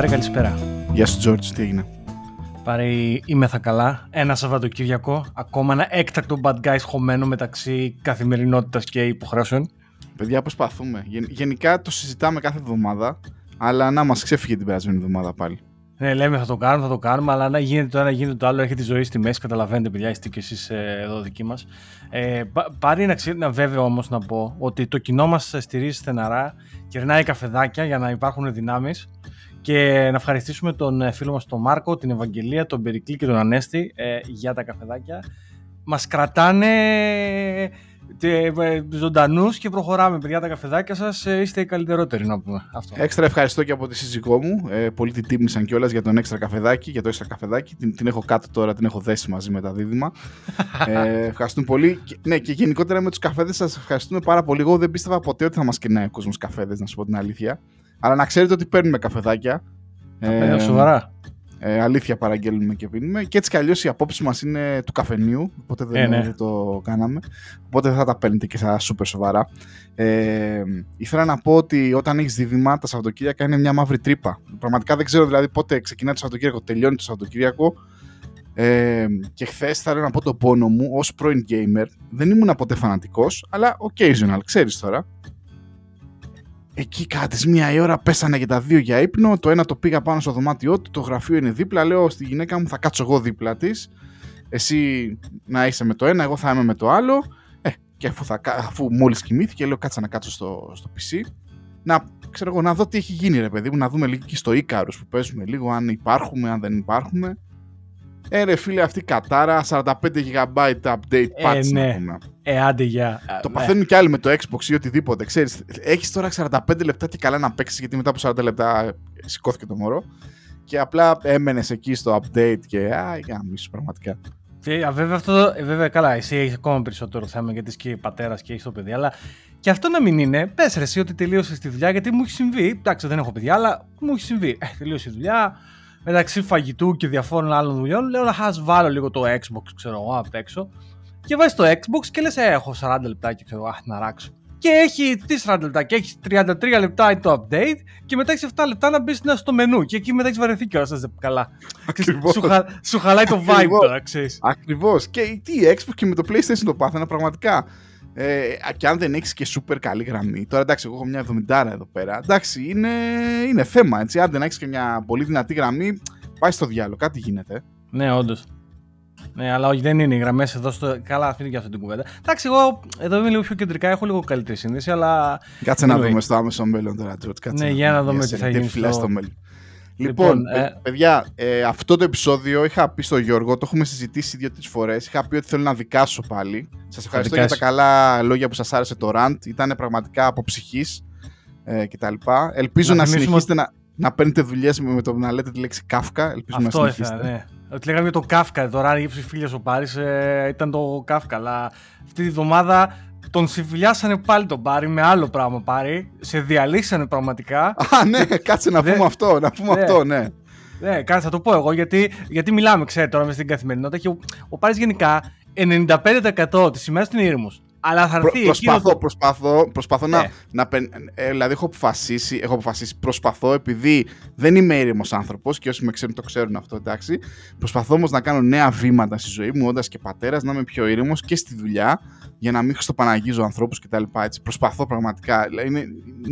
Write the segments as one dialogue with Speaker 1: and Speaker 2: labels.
Speaker 1: Πάρε καλησπέρα.
Speaker 2: Γεια σου Τζόρτζ, τι έγινε;
Speaker 1: Πάρε είμαι θα καλά. Ένα Σαββατοκύριακο. Ακόμα ένα έκτακτο bad guys χωμένο μεταξύ καθημερινότητας και υποχρεώσεων.
Speaker 2: Παιδιά, προσπαθούμε. Γενικά το συζητάμε κάθε εβδομάδα, αλλά να μας ξέφυγε την περασμένη εβδομάδα πάλι.
Speaker 1: Ναι, λέμε θα το κάνουμε, θα το κάνουμε, αλλά να γίνεται το ένα, γίνεται το άλλο, έρχεται η ζωή στη μέση. Καταλαβαίνετε, παιδιά, είστε και εσείς ε, εδώ δικοί μας. Ε, πάρει να, ξέρει, να βέβαια όμως να πω ότι το κοινό μας στηρίζει στεναρά, κερνάει καφεδάκια για να υπάρχουν δυνάμεις. Και να ευχαριστήσουμε τον ε, φίλο μας τον Μάρκο, την Ευαγγελία, τον Περικλή και τον Ανέστη ε, για τα καφεδάκια. Μας κρατάνε ε, ζωντανούς και προχωράμε παιδιά τα καφεδάκια σας. Ε, είστε οι καλύτερότεροι να πούμε αυτό.
Speaker 2: Έξτρα ευχαριστώ και από τη σύζυγό μου. Ε, πολύ την τίμησαν κιόλας για τον έξτρα καφεδάκι, για το έξτρα καφεδάκι. Την, την έχω κάτω τώρα, την έχω δέσει μαζί με τα δίδυμα. ε, ευχαριστούμε πολύ. Ναι, και γενικότερα με τους καφέδες σας ευχαριστούμε πάρα πολύ. Εγώ δεν πίστευα ποτέ ότι θα μας κενάει ο κόσμος καφέδες, να σου πω την αλήθεια. Αλλά να ξέρετε ότι παίρνουμε καφεδάκια.
Speaker 1: Ε, σοβαρά.
Speaker 2: Ε, αλήθεια παραγγέλνουμε και πίνουμε. Και έτσι κι αλλιώς οι απόψει μας είναι του καφενείου. Οπότε δεν, ε, ναι. το κάναμε. Οπότε δεν θα τα παίρνετε και θα σούπερ σοβαρά. Ε, ήθελα να πω ότι όταν έχεις δίδυμα, τα Σαββατοκύριακα είναι μια μαύρη τρύπα. Πραγματικά δεν ξέρω δηλαδή πότε ξεκινάει το Σαββατοκύριακο, τελειώνει το Σαββατοκύριακο. Ε, και χθες θα να πω το πόνο μου ως πρώην gamer. Δεν ήμουν ποτέ φανατικός, αλλά occasional, ξέρεις τώρα. Εκεί κάτι μία η ώρα πέσανε και τα δύο για ύπνο. Το ένα το πήγα πάνω στο δωμάτιό του, το γραφείο είναι δίπλα. Λέω στη γυναίκα μου θα κάτσω εγώ δίπλα της. Εσύ να είσαι με το ένα, εγώ θα είμαι με το άλλο. Ε, και αφού, θα, αφού μόλις κοιμήθηκε, λέω κάτσα να κάτσω στο, στο PC. Να, ξέρω εγώ, να δω τι έχει γίνει, ρε παιδί μου, να δούμε λίγο και στο Ίκαρου που παίζουμε λίγο, αν υπάρχουμε, αν δεν υπάρχουμε. Ε, ρε φίλε, αυτή η κατάρα, 45 GB update
Speaker 1: ε,
Speaker 2: patch
Speaker 1: ναι.
Speaker 2: να πούμε.
Speaker 1: Ε, άντε για.
Speaker 2: Το
Speaker 1: ναι.
Speaker 2: παθαίνουν κι άλλοι με το Xbox ή οτιδήποτε. Ξέρεις, έχεις τώρα 45 λεπτά και καλά να παίξεις γιατί μετά από 40 λεπτά σηκώθηκε το μωρό. Και απλά έμενες εκεί στο update και. Α, για μίσου πραγματικά.
Speaker 1: Και, βέβαια, αυτό, ε, βέβαια, καλά, εσύ έχεις ακόμα περισσότερο θέμα γιατί είσαι και πατέρας και έχεις το παιδί, αλλά και αυτό να μην είναι. Πες ρε, εσύ ότι τελείωσες τη δουλειά, γιατί μου έχει συμβεί. Εντάξει, δεν έχω παιδιά, αλλά μου έχει συμβεί. Ε, τελείωσε η δουλειά, μεταξύ φαγητού και διαφόρων άλλων δουλειών, λέω να χάσει βάλω λίγο το Xbox, ξέρω εγώ, απ' έξω. Και βάζεις το Xbox και λες, «Ε, έχω 40 λεπτά και ξέρω, αχ, να ράξω. Και έχει τι 40 λεπτά, και έχει 33 λεπτά το update, και μετά έχεις 7 λεπτά να μπεις στο μενού. Και εκεί μετά έχεις βαρεθεί κιόλας, δεν καλά. σου, χα, σου χαλάει το vibe τώρα, ξέρεις.
Speaker 2: Ακριβώς. Και τι Xbox και με το PlayStation το πάθαινα πραγματικά. Ε, και αν δεν έχεις και super καλή γραμμή. Τώρα εντάξει, εγώ έχω μια 70 εδώ πέρα. Εντάξει, είναι, είναι θέμα έτσι. Αν δεν έχεις και μια πολύ δυνατή γραμμή, πάει στο διάλογο. Κάτι γίνεται.
Speaker 1: Ναι, όντως. Ναι, αλλά όχι, δεν είναι οι γραμμές εδώ στο. Καλά, αφήνει και αυτή την κουβέντα. Εντάξει, εγώ εδώ είμαι λίγο πιο κεντρικά, έχω λίγο καλύτερη σύνδεση, αλλά.
Speaker 2: Κάτσε να δούμε στο άμεσο μέλλον τώρα, Τζορτ.
Speaker 1: Ναι, για να δούμε τι θα γίνει.
Speaker 2: Στο... μέλλον. Λοιπόν, λοιπόν ε... παιδιά, ε, αυτό το επεισόδιο είχα πει στο Γιώργο, το έχουμε συζητήσει δύο-τρει φορές. Είχα πει ότι θέλω να δικάσω πάλι. Σας ευχαριστώ για τα καλά λόγια που σας άρεσε το rant. Ήταν πραγματικά από ψυχή ε, κτλ. Ελπίζω να, να συνεχίσετε να, να παίρνετε δουλειές με το να λέτε τη λέξη Κάφκα. Ελπίζω
Speaker 1: αυτό
Speaker 2: να συνεχίσετε.
Speaker 1: ναι. Ότι λέγαμε για το Κάφκα τώρα, η φίλια ο Πάρης ε, ήταν το Κάφκα. Αλλά αυτή τη βδομάδα τον συμφιλιάσανε πάλι τον Πάρη με άλλο πράγμα Πάρη. Σε διαλύσανε πραγματικά.
Speaker 2: Α, ναι, κάτσε να πούμε αυτό. Να πούμε
Speaker 1: ναι.
Speaker 2: αυτό, ναι.
Speaker 1: Ναι, κάτσε θα το πω εγώ γιατί, γιατί μιλάμε, ξέρετε τώρα μες στην καθημερινότητα και ο, ο Πάρης γενικά 95% της ημέρα είναι ήρεμος. Αλλά θα έρθει. Προ,
Speaker 2: προσπαθώ, προσπαθώ, προσπαθώ ναι. να. να ε, δηλαδή, έχω αποφασίσει, έχω αποφασίσει, προσπαθώ επειδή δεν είμαι ήρεμος άνθρωπος και όσοι με ξέρουν το ξέρουν αυτό, εντάξει. Προσπαθώ όμως να κάνω νέα βήματα στη ζωή μου, όντας και πατέρας, να είμαι πιο ήρεμος και στη δουλειά για να μην χρωστοπαναγίζω ανθρώπους κτλ. Προσπαθώ πραγματικά. Δηλαδή, είναι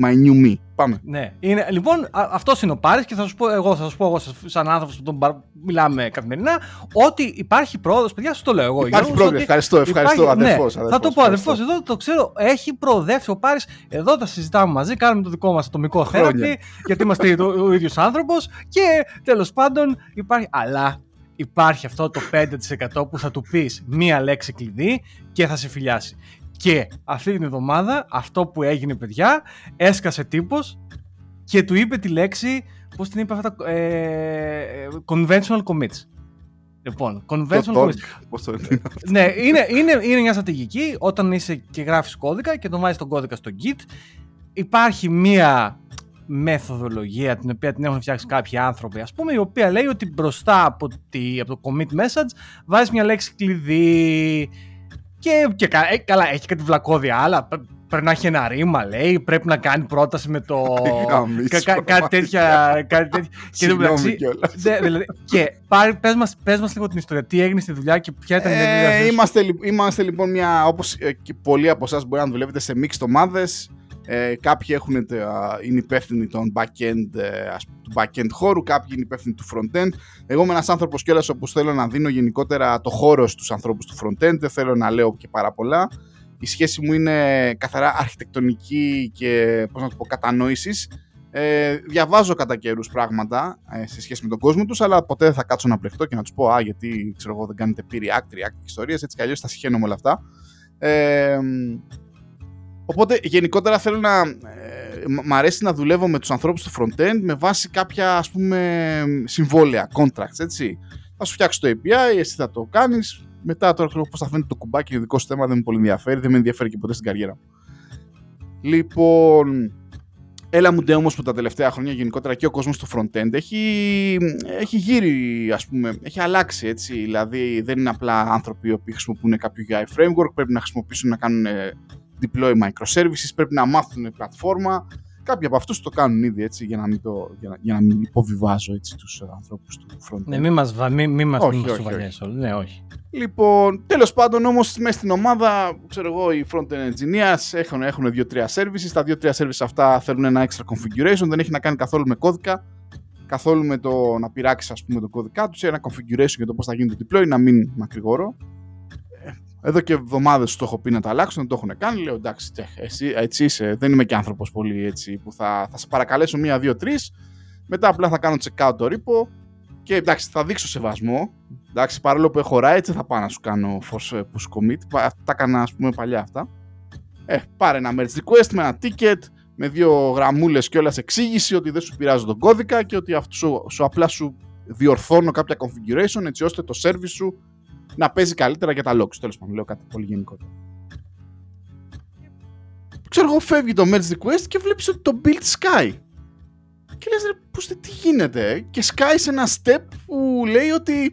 Speaker 2: my new me. Πάμε.
Speaker 1: Ναι. Είναι, λοιπόν, αυτός είναι ο Πάρης και θα σα πω εγώ, θα σας πω εγώ σαν άνθρωπος που τον μιλάμε καθημερινά, ότι υπάρχει πρόοδος. Παιδιά, σου το λέω εγώ.
Speaker 2: Υπάρχει πρόοδος. Ευχαριστώ, ευχαριστώ,
Speaker 1: υπάρχει,
Speaker 2: αδερφό.
Speaker 1: Ναι, θα το πω, αδερφός, εδώ το ξέρω, έχει προοδεύσει ο Πάρης. Εδώ τα συζητάμε μαζί, κάνουμε το δικό μας ατομικό θέραπη, γιατί είμαστε ο ίδιος άνθρωπος και τέλος πάντων υπάρχει. Αλλά υπάρχει αυτό το 5% που θα του πεις μία λέξη κλειδί και θα σε φιλιάσει. Και αυτή την εβδομάδα αυτό που έγινε παιδιά έσκασε τύπος και του είπε τη λέξη, πώς την είπε αυτά, ε, conventional commits. Λοιπόν, conventional commits.
Speaker 2: Πώς το
Speaker 1: ναι, είναι, είναι, είναι μια στρατηγική όταν είσαι και γράφεις κώδικα και τον βάζεις τον κώδικα στο Git. Υπάρχει μία μεθοδολογία την οποία την έχουν φτιάξει κάποιοι άνθρωποι ας πούμε η οποία λέει ότι μπροστά από, τη, από το commit message βάζεις μια λέξη κλειδί και, και ε, καλά έχει κάτι βλακώδια αλλά πρέπει να έχει ένα ρήμα, λέει. Πρέπει να κάνει πρόταση με το. Κάτι τέτοια.
Speaker 2: Και δηλαδή.
Speaker 1: Και πες μας πες μας λίγο την ιστορία. Τι έγινε στη δουλειά και ποια ήταν η δουλειά.
Speaker 2: Ε, είμαστε, είμαστε λοιπόν μια. Όπως ε, πολλοί από εσάς μπορεί να δουλεύετε σε mixed ομάδες. Ε, κάποιοι έχουν, είναι υπεύθυνοι των back-end, ε, του back-end χώρου, κάποιοι είναι υπεύθυνοι του front-end. Εγώ είμαι ένας άνθρωπος κιόλας όπου θέλω να δίνω γενικότερα το χώρο στους ανθρώπους του front-end, δεν θέλω να λέω και πάρα πολλά. Η σχέση μου είναι καθαρά αρχιτεκτονική και πώς να το πω, κατανόησης. Ε, διαβάζω κατά καιρούς πράγματα ε, σε σχέση με τον κόσμο τους, αλλά ποτέ δεν θα κάτσω να πλεχτώ και να τους πω Α, γιατί ξέρω εγώ, δεν κάνετε P-React, React ιστορίες. Έτσι κι αλλιώς θα συχαίνω με όλα αυτά. Ε, Οπότε γενικότερα θέλω να. Ε, μ' αρέσει να δουλεύω με τους ανθρώπους του front-end με βάση κάποια ας πούμε συμβόλαια, contracts, έτσι. Θα σου φτιάξω το API, εσύ θα το κάνεις. Μετά τώρα ξέρω πώς θα φαίνεται το κουμπάκι, το δικός σου θέμα δεν με πολύ ενδιαφέρει, δεν με ενδιαφέρει και ποτέ στην καριέρα μου. Λοιπόν, έλα μου όμως που τα τελευταία χρόνια γενικότερα και ο κόσμος του front-end έχει, έχει γύρει, ας πούμε, έχει αλλάξει έτσι. Δηλαδή δεν είναι απλά άνθρωποι οι οποίοι χρησιμοποιούν κάποιο UI framework, πρέπει να χρησιμοποιήσουν να κάνουν deploy microservices, πρέπει να μάθουν πλατφόρμα. Κάποιοι από αυτούς το κάνουν ήδη έτσι για να μην, το, για να, για να μην υποβιβάζω έτσι τους ανθρώπους του front.
Speaker 1: Ναι, μην μας, μη, μη μας, όχι, μη μας όλοι. Ναι, όχι.
Speaker 2: Λοιπόν, τέλος πάντων όμως μέσα στην ομάδα, ξέρω εγώ, οι front-end engineers έχουν, έχουν δύο-τρία services. Τα δύο-τρία services αυτά θέλουν ένα extra configuration, δεν έχει να κάνει καθόλου με κώδικα, καθόλου με το να πειράξεις ας πούμε το κώδικά τους, ένα configuration για το πώς θα γίνει το deploy, να μην μακρηγορώ. Εδώ και εβδομάδες του το έχω πει να τα αλλάξουν, δεν το έχουν κάνει. Λέω εντάξει, εσύ έτσι είσαι, δεν είμαι και άνθρωπος πολύ έτσι που θα, θα σε παρακαλέσω μία, δύο, τρεις. Μετά απλά θα κάνω check out το ρήπο και εντάξει, θα δείξω σεβασμό. Εντάξει, παρόλο που έχω έτσι θα πάω να σου κάνω force push commit. Τα έκανα ας πούμε παλιά αυτά. Ε, πάρε ένα merge request με ένα ticket, με δύο γραμμούλες και όλας σε εξήγηση ότι δεν σου πειράζω τον κώδικα και ότι αυτό σου, σου απλά σου διορθώνω κάποια configuration έτσι ώστε το service σου να παίζει καλύτερα για τα logs. Τέλος πάντων, λέω κάτι πολύ γενικότερο. Ξέρω εγώ, φεύγει το merge request και βλέπεις ότι το build sky. Και λες ρε, πώς, τι γίνεται. Και sky σε ένα step που λέει ότι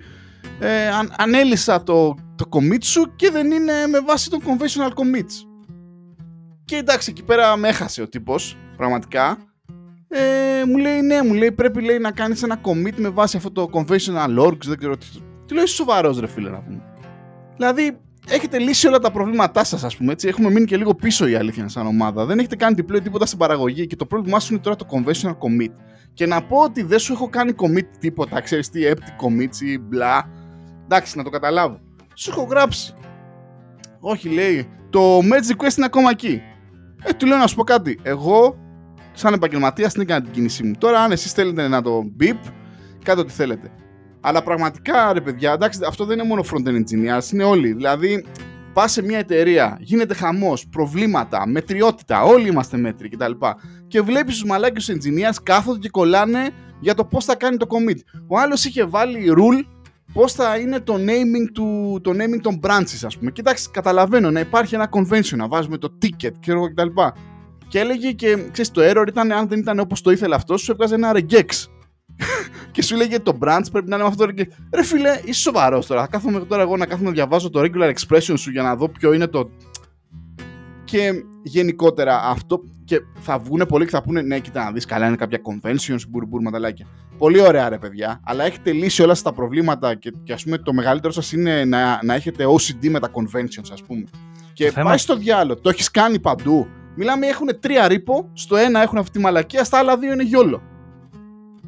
Speaker 2: ε, αν, ανέλησα το, το commit σου και δεν είναι με βάση το conventional commits. Και εντάξει, εκεί πέρα με έχασε ο τύπος, πραγματικά. Ε, μου λέει ναι, μου λέει πρέπει λέει, να κάνεις ένα commit με βάση αυτό το conventional orgs, δεν ξέρω τι τι λέω, είσαι σοβαρός, ρε φίλε, να πούμε. Δηλαδή, έχετε λύσει όλα τα προβλήματά σας, ας πούμε. Έτσι. Έχουμε μείνει και λίγο πίσω η αλήθεια σαν ομάδα. Δεν έχετε κάνει διπλό τίποτα στην παραγωγή και το πρόβλημά σου είναι τώρα το conventional commit. Και να πω ότι δεν σου έχω κάνει commit τίποτα, ξέρεις τι, empty commits ή μπλα. Εντάξει, να το καταλάβω. Σου έχω γράψει. Όχι, λέει, το Magic Quest είναι ακόμα εκεί. Ε, του λέω να σου πω κάτι. Εγώ, σαν επαγγελματίας, δεν έκανα την κίνησή μου. Τώρα, αν εσείς θέλετε να το beep, κάντε ό,τι θέλετε. Αλλά πραγματικά ρε παιδιά, εντάξει, αυτό δεν είναι μόνο front-end engineers, είναι όλοι. Δηλαδή, πας σε μια εταιρεία, γίνεται χαμός, προβλήματα, μετριότητα, όλοι είμαστε μέτροι κτλ. Και βλέπεις τους μαλάκιου engineers κάθονται και κολλάνε για το πώς θα κάνει το commit. Ο άλλος είχε βάλει rule πώς θα είναι το naming, του, το naming των branches, ας πούμε. Κοιτάξτε, καταλαβαίνω να υπάρχει ένα convention, να βάζουμε το ticket και κτλ. Και έλεγε και, ξέρεις, το error ήταν αν δεν ήταν όπως το ήθελε αυτός, σου έβγαζε ένα regex και σου λέγε το branch πρέπει να είναι με αυτό. Και... Ρε φίλε, είσαι σοβαρός τώρα. Θα κάθομαι τώρα εγώ να κάθομαι να διαβάζω το regular expression σου για να δω ποιο είναι το. Και γενικότερα αυτό. Και θα βγουν πολλοί και θα πούνε ναι, κοίτα να δεις καλά, είναι κάποια conventions, μπουρμπουρ ματαλάκια. Πολύ ωραία, ρε παιδιά. Αλλά έχετε λύσει όλα στα προβλήματα και, και ας πούμε το μεγαλύτερο σας είναι να, να έχετε OCD με τα conventions, ας πούμε. Και πάει πάει στο διάλογο. Το έχεις κάνει παντού. Μιλάμε, έχουν τρία ρήπο. Στο ένα έχουν αυτή τη μαλακία, στα άλλα δύο είναι γιόλο.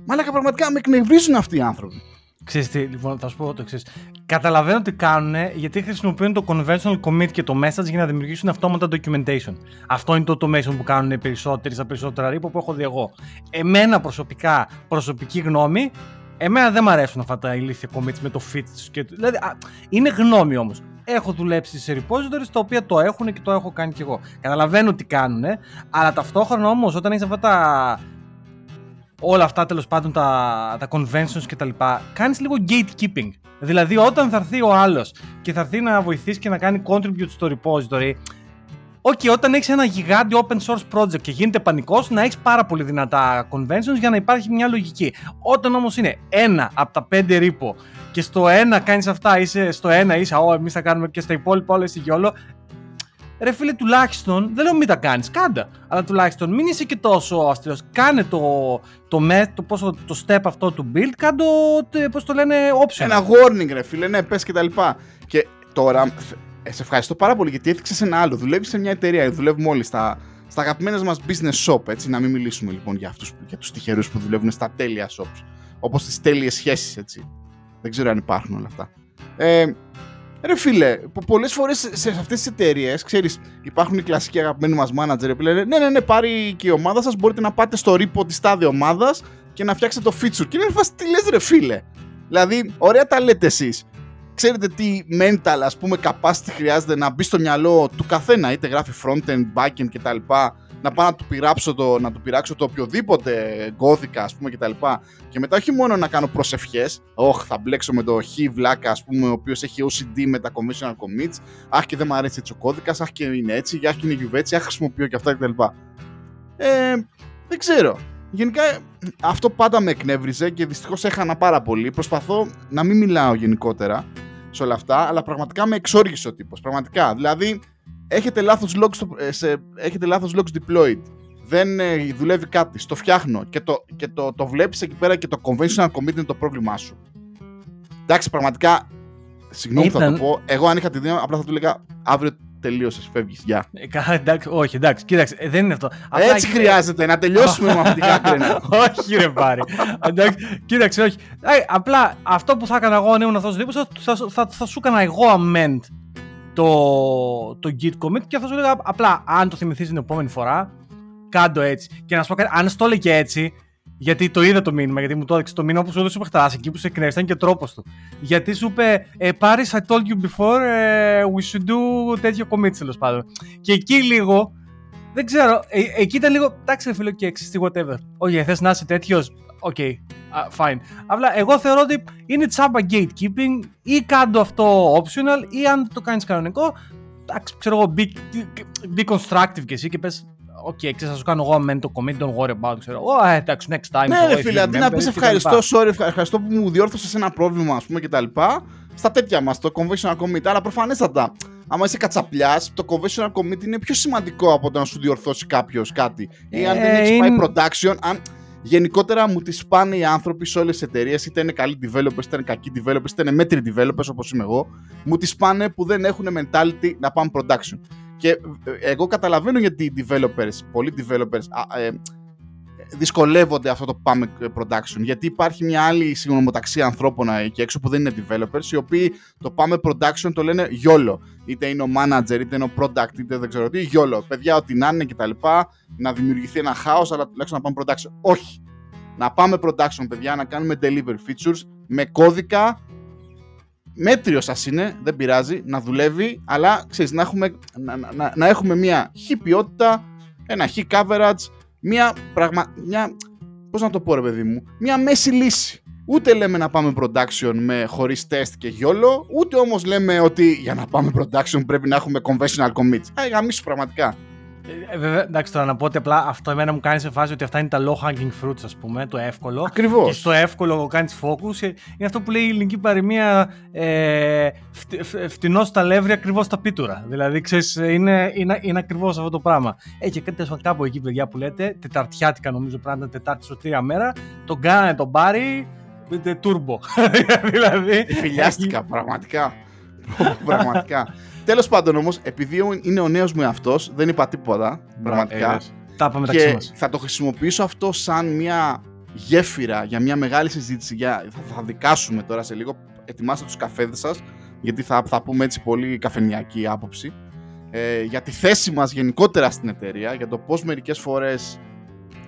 Speaker 2: Μαλάκα πραγματικά με εκνευρίζουν αυτοί οι άνθρωποι.
Speaker 1: Ξέρεις τι, λοιπόν, θα σου πω το εξής. Καταλαβαίνω τι κάνουν γιατί χρησιμοποιούν το conventional commit και το message για να δημιουργήσουν αυτόματα documentation. Αυτό είναι το automation που κάνουν οι περισσότεροι στα περισσότερα ρήπο που έχω δει εγώ. Εμένα προσωπικά, προσωπική γνώμη, εμένα δεν μου αρέσουν αυτά τα ηλίθια commits με το fit τους. Δηλαδή, α, είναι γνώμη όμως. Έχω δουλέψει σε repositories τα οποία το έχουν και το έχω κάνει κι εγώ. Καταλαβαίνω τι κάνουν, αλλά ταυτόχρονα όμως όταν έχεις αυτά τα όλα αυτά τέλος πάντων τα, τα conventions κτλ. Κάνεις λίγο gatekeeping. Δηλαδή, όταν θα έρθει ο άλλος και θα έρθει να βοηθήσει και να κάνει contribute στο repository, OK, okay, όταν έχεις ένα γιγάντιο open source project και γίνεται πανικός, να έχεις πάρα πολύ δυνατά conventions για να υπάρχει μια λογική. Όταν όμως είναι ένα από τα πέντε ρήπο και στο ένα κάνεις αυτά, είσαι στο ένα είσαι, Ω, εμείς θα κάνουμε και στα υπόλοιπα όλα είσαι γιόλο. Ρε φίλε, τουλάχιστον, δεν λέω μην τα κάνεις, κάντα. Αλλά τουλάχιστον μην είσαι και τόσο αυστηρό. Κάνε το, το, με, το, πόσο, το step αυτό του build, κάνε το, πώς το λένε, option.
Speaker 2: Ένα warning, ρε φίλε, ναι, πες και τα λοιπά. Και τώρα, σε ευχαριστώ πάρα πολύ γιατί έδειξε ένα άλλο. Δουλεύεις σε μια εταιρεία, δουλεύουμε όλοι στα, στα αγαπημένα μας business shop, έτσι, να μην μιλήσουμε λοιπόν για, αυτούς, για τους τυχερούς που δουλεύουν στα τέλεια shops. Όπως τις τέλειες σχέσεις, έτσι. Δεν ξέρω αν υπάρχουν όλα αυτά. Ε, ρε φίλε, πολλές φορές σε αυτές τις εταιρείες, ξέρεις, υπάρχουν οι κλασικοί αγαπημένοι μας manager που λένε ναι, ναι, ναι, πάρει και η ομάδα σας, μπορείτε να πάτε στο ρήπο της τάδε ομάδας και να φτιάξετε το feature. Και είναι φάση, τι λες ρε φίλε. Δηλαδή, ωραία τα λέτε εσείς. Ξέρετε τι mental, ας πούμε, capacity χρειάζεται να μπει στο μυαλό του καθένα, είτε γράφει front-end, back-end κτλ να πάω να του πειράξω το, να του πειράξω το οποιοδήποτε γκώδικα, ας πούμε, κτλ. Και, και μετά όχι μόνο να κάνω προσευχές, όχ, θα μπλέξω με το χ βλάκα, ας πούμε, ο οποίος έχει OCD με τα conventional commits, αχ και δεν μου αρέσει έτσι ο κώδικας, αχ και είναι έτσι, αχ και είναι γιουβέτσι, αχ χρησιμοποιώ και αυτά κτλ. Ε, δεν ξέρω. Γενικά αυτό πάντα με εκνεύριζε και δυστυχώς έχανα πάρα πολύ. Προσπαθώ να μην μιλάω γενικότερα σε όλα αυτά, αλλά πραγματικά με εξόργησε ο τύπος. Πραγματικά. Δηλαδή, έχετε λάθος logs, ε, σε, έχετε λάθος logs deployed. Δεν ε, δουλεύει κάτι, στο φτιάχνω και, το, και το, το βλέπεις εκεί πέρα και το conventional commit είναι το πρόβλημά σου. Εντάξει, πραγματικά, συγγνώμη Ήταν... θα το πω, εγώ αν είχα τη δύναμη απλά θα του έλεγα αύριο τελείωσες, φεύγεις. Γεια.
Speaker 1: Ε, εντάξει, όχι, εντάξει, κοίταξε, ε, δεν είναι αυτό.
Speaker 2: Έτσι χρειάζεται, να τελειώσουμε με αυτή την κάτρινα.
Speaker 1: όχι, ρε πάρει. εντάξει, κοίταξε, όχι. Ε, απλά αυτό που θα έκανα εγώ αν ήμουν αυτός ο τύπος, θα, θα, θα, θα, σου έκανα εγώ amend το, το git commit και θα σου έλεγα απλά αν το θυμηθείς την επόμενη φορά, κάντο έτσι. Και να σου πω κάτι, αν στο έλεγε έτσι, γιατί το είδα το μήνυμα, γιατί μου το έδειξε το μήνυμα που σου έδωσε ο εκεί που σε εκνεύρισε, ήταν και ο τρόπος του. Γιατί σου είπε, ε, Πάρη, I told you before, ε, we should do τέτοιο commit τέλος πάντων. Και εκεί λίγο, δεν ξέρω, ε, εκεί ήταν λίγο, εντάξει, φίλο και εξιστή whatever. Όχι, θες να είσαι τέτοιος, OK, okay, uh, fine. Απλά εγώ θεωρώ ότι είναι τσάμπα gatekeeping ή κάν' το αυτό optional ή αν το κάνεις κανονικό, εντάξει, ξέρω εγώ, be, be constructive και εσύ και πες OK, okay, ξέρεις, θα σου κάνω εγώ με το commit, don't worry about, ξέρω εγώ, ε, εντάξει, next time.
Speaker 2: Ναι, ρε φίλε, αντί να πεις ευχαριστώ, sorry, ευχαριστώ που μου διόρθωσες ένα πρόβλημα, ας πούμε, κτλ. Στα τέτοια μας, το conventional commit, αλλά προφανέστατα, άμα είσαι κατσαπλιάς, το conventional commit είναι πιο σημαντικό από το να σου διορθώσει κάποιος κάτι. Ή αν δεν έχεις πάει production, αν, Γενικότερα μου τη σπάνε οι άνθρωποι σε όλες τις εταιρείες, είτε είναι καλοί developers, είτε είναι κακοί developers, είτε είναι μέτριοι developers όπως είμαι εγώ, μου τι πάνε που δεν έχουν mentality να πάνε production. Και ε, εγώ καταλαβαίνω γιατί οι developers, πολλοί developers, ε, δυσκολεύονται αυτό το πάμε production. Γιατί υπάρχει μια άλλη συγγνωμοταξία ανθρώπων εκεί έξω που δεν είναι developers, οι οποίοι το πάμε production το λένε YOLO. Είτε είναι ο manager, είτε είναι ο product, είτε δεν ξέρω τι, YOLO. Παιδιά, ό,τι να είναι κτλ. Να δημιουργηθεί ένα χάος, αλλά τουλάχιστον να πάμε production. Όχι. Να πάμε production, παιδιά, να κάνουμε deliver features με κώδικα μέτριος σας είναι, δεν πειράζει, να δουλεύει, αλλά ξέρεις, να, έχουμε, να, να, να έχουμε μια χ ποιότητα, ένα χ coverage, μια πραγμα... μια... πώς να το πω ρε παιδί μου, μια μέση λύση. Ούτε λέμε να πάμε production με χωρίς test και γιόλο, ούτε όμως λέμε ότι για να πάμε production πρέπει να έχουμε conventional commits. Α, γαμίσου πραγματικά.
Speaker 1: Ε, βέβαια, εντάξει, τώρα να πω ότι απλά αυτό εμένα μου κάνει σε φάση ότι αυτά είναι τα low hanging fruits, ας πούμε, το εύκολο.
Speaker 2: Ακριβώς.
Speaker 1: Και στο εύκολο κάνεις focus. Είναι αυτό που λέει η ελληνική παροιμία ε, φτηνό στα λεύρια, ακριβώς στα πίτουρα. Δηλαδή, ξέρεις, είναι, είναι, είναι ακριβώς αυτό το πράγμα. Έχει και κάτι κάπου εκεί, παιδιά που λέτε, Τεταρτιάτικα νομίζω πρέπει να ήταν Τετάρτη σωτήρια μέρα. Τον κάνανε τον πάρει, τούρμπο.
Speaker 2: δηλαδή. Φιλιάστηκα, πραγματικά. πραγματικά. Τέλος πάντων όμως, επειδή είναι ο νέος μου εαυτός, δεν είπα τίποτα. Πραγματικά.
Speaker 1: Τα και
Speaker 2: θα το χρησιμοποιήσω αυτό σαν μια γέφυρα για μια μεγάλη συζήτηση. Για, θα, θα δικάσουμε τώρα σε λίγο. Ετοιμάστε τους καφέδες σας, γιατί θα, θα πούμε έτσι πολύ καφενιακή άποψη. Ε, για τη θέση μας γενικότερα στην εταιρεία, για το πώς μερικές φορές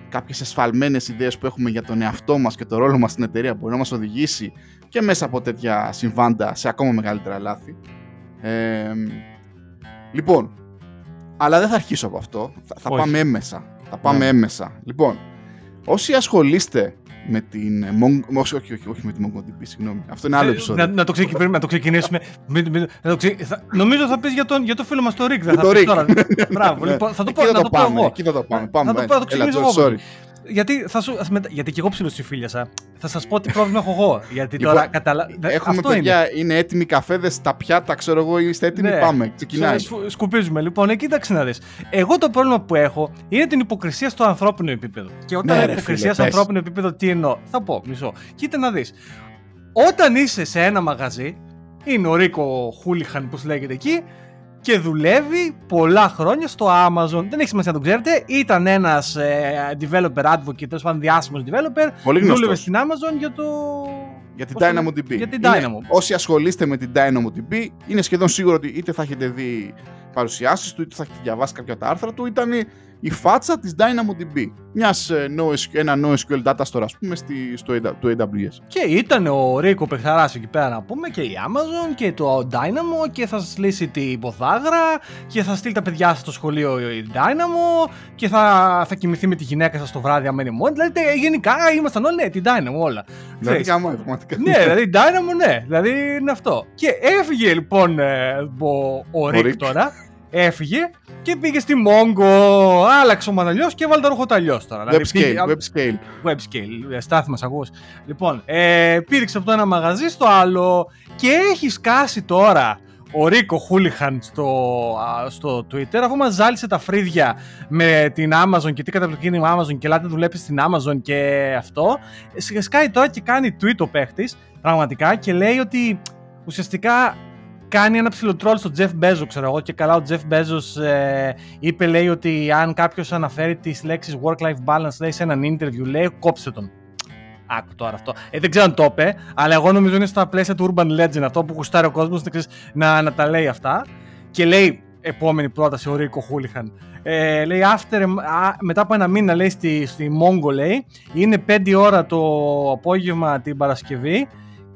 Speaker 2: κάποιες εσφαλμένες ιδέες που έχουμε για τον εαυτό μας και το ρόλο μας στην εταιρεία μπορεί να μας οδηγήσει και μέσα από τέτοια συμβάντα σε ακόμα μεγαλύτερα λάθη λοιπόν, αλλά δεν θα αρχίσω από αυτό. Θα, πάμε έμεσα. Θα πάμε ναι. έμεσα. Λοιπόν, όσοι ασχολείστε με την όχι, όχι, όχι, όχι με τη MongoDB, συγγνώμη. Αυτό είναι άλλο ε, επεισόδιο.
Speaker 1: Να, να, το, ξεκι... να το ξεκινήσουμε. να το ξε... θα... Νομίζω θα πεις για, τον... για το φίλο μας το Rick. Δεν
Speaker 2: θα το Rick. Τώρα.
Speaker 1: Μπράβο, λοιπόν, θα το πω,
Speaker 2: να
Speaker 1: το,
Speaker 2: πω εγώ. Εκεί θα το πάμε. πάμε
Speaker 1: θα το, πω, το ξεκινήσω εγώ. Γιατί, θα σου, γιατί και εγώ ψιλοσυφίλιασα. Θα σας πω τι πρόβλημα έχω εγώ. Γιατί λοιπόν, τώρα καταλα...
Speaker 2: Έχουμε Αυτό παιδιά, είναι. είναι έτοιμοι καφέδες, τα πιάτα, ξέρω εγώ, είστε έτοιμοι, ναι. πάμε. Ξεκινάει.
Speaker 1: σκουπίζουμε. Λοιπόν, εκεί κοίταξε να δεις. Εγώ το πρόβλημα που έχω είναι την υποκρισία στο ανθρώπινο επίπεδο. Και όταν ναι, υποκρισία στο ανθρώπινο επίπεδο, τι εννοώ; Θα πω, μισό. Κοίτα να δεις. Όταν είσαι σε ένα μαγαζί, είναι ο Ρίκο Χούλιχαν που λέγεται εκεί, και δουλεύει πολλά χρόνια στο Amazon. Δεν έχει σημασία να το ξέρετε. Ήταν ένας ε, developer advocate, τέλος πάντων διάσημος developer.
Speaker 2: Πολύ
Speaker 1: Δούλευε στην Amazon για το.
Speaker 2: Για την DynamoDB.
Speaker 1: Για την Dynamo.
Speaker 2: όσοι ασχολείστε με την DynamoDB, είναι σχεδόν σίγουρο ότι είτε θα έχετε δει παρουσιάσεις του, είτε θα έχετε διαβάσει κάποια τα άρθρα του. Ήταν η φάτσα της DynamoDB. Μιας, ε, ένα NoSQL data store, ας πούμε, στη, στο, το AWS.
Speaker 1: Και ήταν ο Ρίκο Πεχθαράς εκεί πέρα, να πούμε, και η Amazon και το Dynamo και θα σας λύσει την ποδάγρα και θα στείλει τα παιδιά σας στο σχολείο η Dynamo και θα, θα κοιμηθεί με τη γυναίκα σας το βράδυ αμένη μόνο. Δηλαδή, γενικά ήμασταν όλοι, ναι, την Dynamo όλα.
Speaker 2: Δηλαδή, κάμα, πραγματικά.
Speaker 1: Ναι, δηλαδή, Dynamo, ναι, δηλαδή είναι αυτό. Και έφυγε λοιπόν ε, ο, ο Ρίκ τώρα έφυγε και πήγε στη Mongo, άλλαξε ο μαναλιός και έβαλε τα ρουχοταλιός τώρα.
Speaker 2: Web scale, web scale.
Speaker 1: Web scale, ε, στάθη μας ακούς. Λοιπόν, ε, πήρξε από το ένα μαγαζί στο άλλο και έχει σκάσει τώρα ο Ρίκο Χούλιχαν στο, στο Twitter, αφού μας ζάλισε τα φρύδια με την Amazon και τι καταπληκτική είναι η Amazon και λάτε δουλέψεις στην Amazon και αυτό, σκάει τώρα και κάνει tweet ο παίχτης, πραγματικά, και λέει ότι ουσιαστικά κάνει ένα ψηλοτρόλ στο Jeff Bezos, ξέρω εγώ, και καλά ο Jeff Bezos ε, είπε, λέει, ότι αν κάποιος αναφέρει τις λέξεις work-life balance, λέει, σε έναν interview, λέει, κόψε τον. Άκου τώρα αυτό. Ε, δεν ξέρω αν το είπε, αλλά εγώ νομίζω είναι στα πλαίσια του Urban Legend αυτό που κουστάρει ο κόσμος να, να τα λέει αυτά. Και λέει, επόμενη πρόταση, ο Ρίκο Χούλιχαν. Ε, λέει, after, μετά από ένα μήνα, λέει, στη, στη Mongo, λέει, είναι 5 ώρα το απόγευμα την Παρασκευή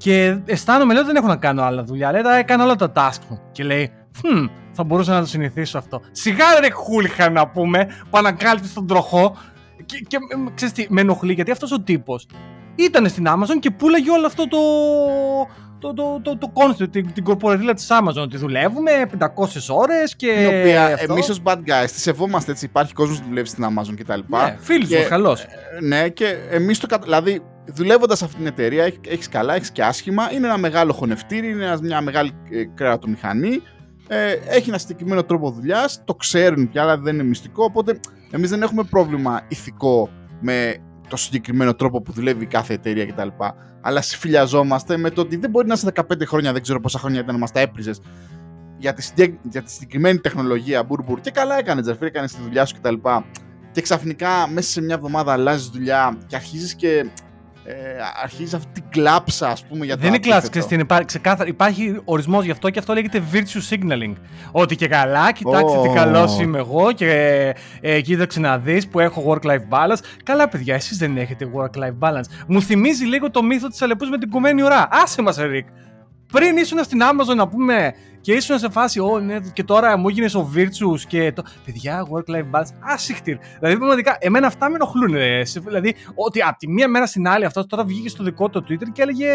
Speaker 1: και αισθάνομαι, λέω, δεν έχω να κάνω άλλα δουλειά. Λέει, τα έκανα όλα τα task μου. Και λέει, hm, θα μπορούσα να το συνηθίσω αυτό. Σιγά ρε χούλιχα να πούμε, που ανακάλυψε στον τροχό. Και, και ξέρεις τι, με ενοχλεί γιατί αυτός ο τύπος ήταν στην Amazon και πουλάγε όλο αυτό το, το, το, το, το concept, την, την κορπορατήλα της Amazon, ότι δουλεύουμε 500 ώρες και
Speaker 2: Την οποία αυτό... εμείς ως bad guys τη σεβόμαστε έτσι, υπάρχει κόσμος που δουλεύει στην Amazon κτλ.
Speaker 1: Ναι, φίλος και, καλός. Ε,
Speaker 2: ναι, και εμείς το δηλαδή δουλεύοντας αυτή την εταιρεία, έχεις καλά, έχεις και άσχημα. Είναι ένα μεγάλο χωνευτήρι, είναι μια μεγάλη ε, κρεατομηχανή. Ε, έχει ένα συγκεκριμένο τρόπο δουλειάς, το ξέρουν πια, αλλά δεν είναι μυστικό. Οπότε εμείς δεν έχουμε πρόβλημα ηθικό με το συγκεκριμένο τρόπο που δουλεύει κάθε εταιρεία κτλ. Αλλά συμφιλιαζόμαστε με το ότι δεν μπορεί να είσαι 15 χρόνια, δεν ξέρω πόσα χρόνια ήταν να μας τα έπριζες για τη, για τη συγκεκριμένη τεχνολογία μπουρμπουρ. Και καλά έκανες, Τζαφίρ, έκανες τη δουλειά σου κτλ. Και ξαφνικά μέσα σε μια εβδομάδα αλλάζεις δουλειά και αρχίζεις και ε, αρχίζει αυτή την κλάψα, ας πούμε, για το
Speaker 1: Δεν είναι κλάψα, ξέρετε, υπάρχει, ξεκάθαρα, υπάρχει ορισμός γι' αυτό και αυτό λέγεται virtue signaling. Ότι και καλά, κοιτάξτε oh. τι καλός είμαι εγώ και ε, κοίταξε να δεις που έχω work-life balance. Καλά, παιδιά, εσείς δεν έχετε work-life balance. Μου θυμίζει λίγο το μύθο της αλεπούς με την κομμένη ουρά. Άσε μας, Ερικ. Πριν ήσουν στην Amazon να πούμε και ήσουν σε φάση, Ω, ναι, και τώρα μου έγινε ο Virtus και το. Παιδιά, work-life balance, άσυχτη. Δηλαδή, πραγματικά, εμένα αυτά με ενοχλούν. Δηλαδή, ότι από τη μία μέρα στην άλλη αυτός τώρα βγήκε στο δικό του Twitter και έλεγε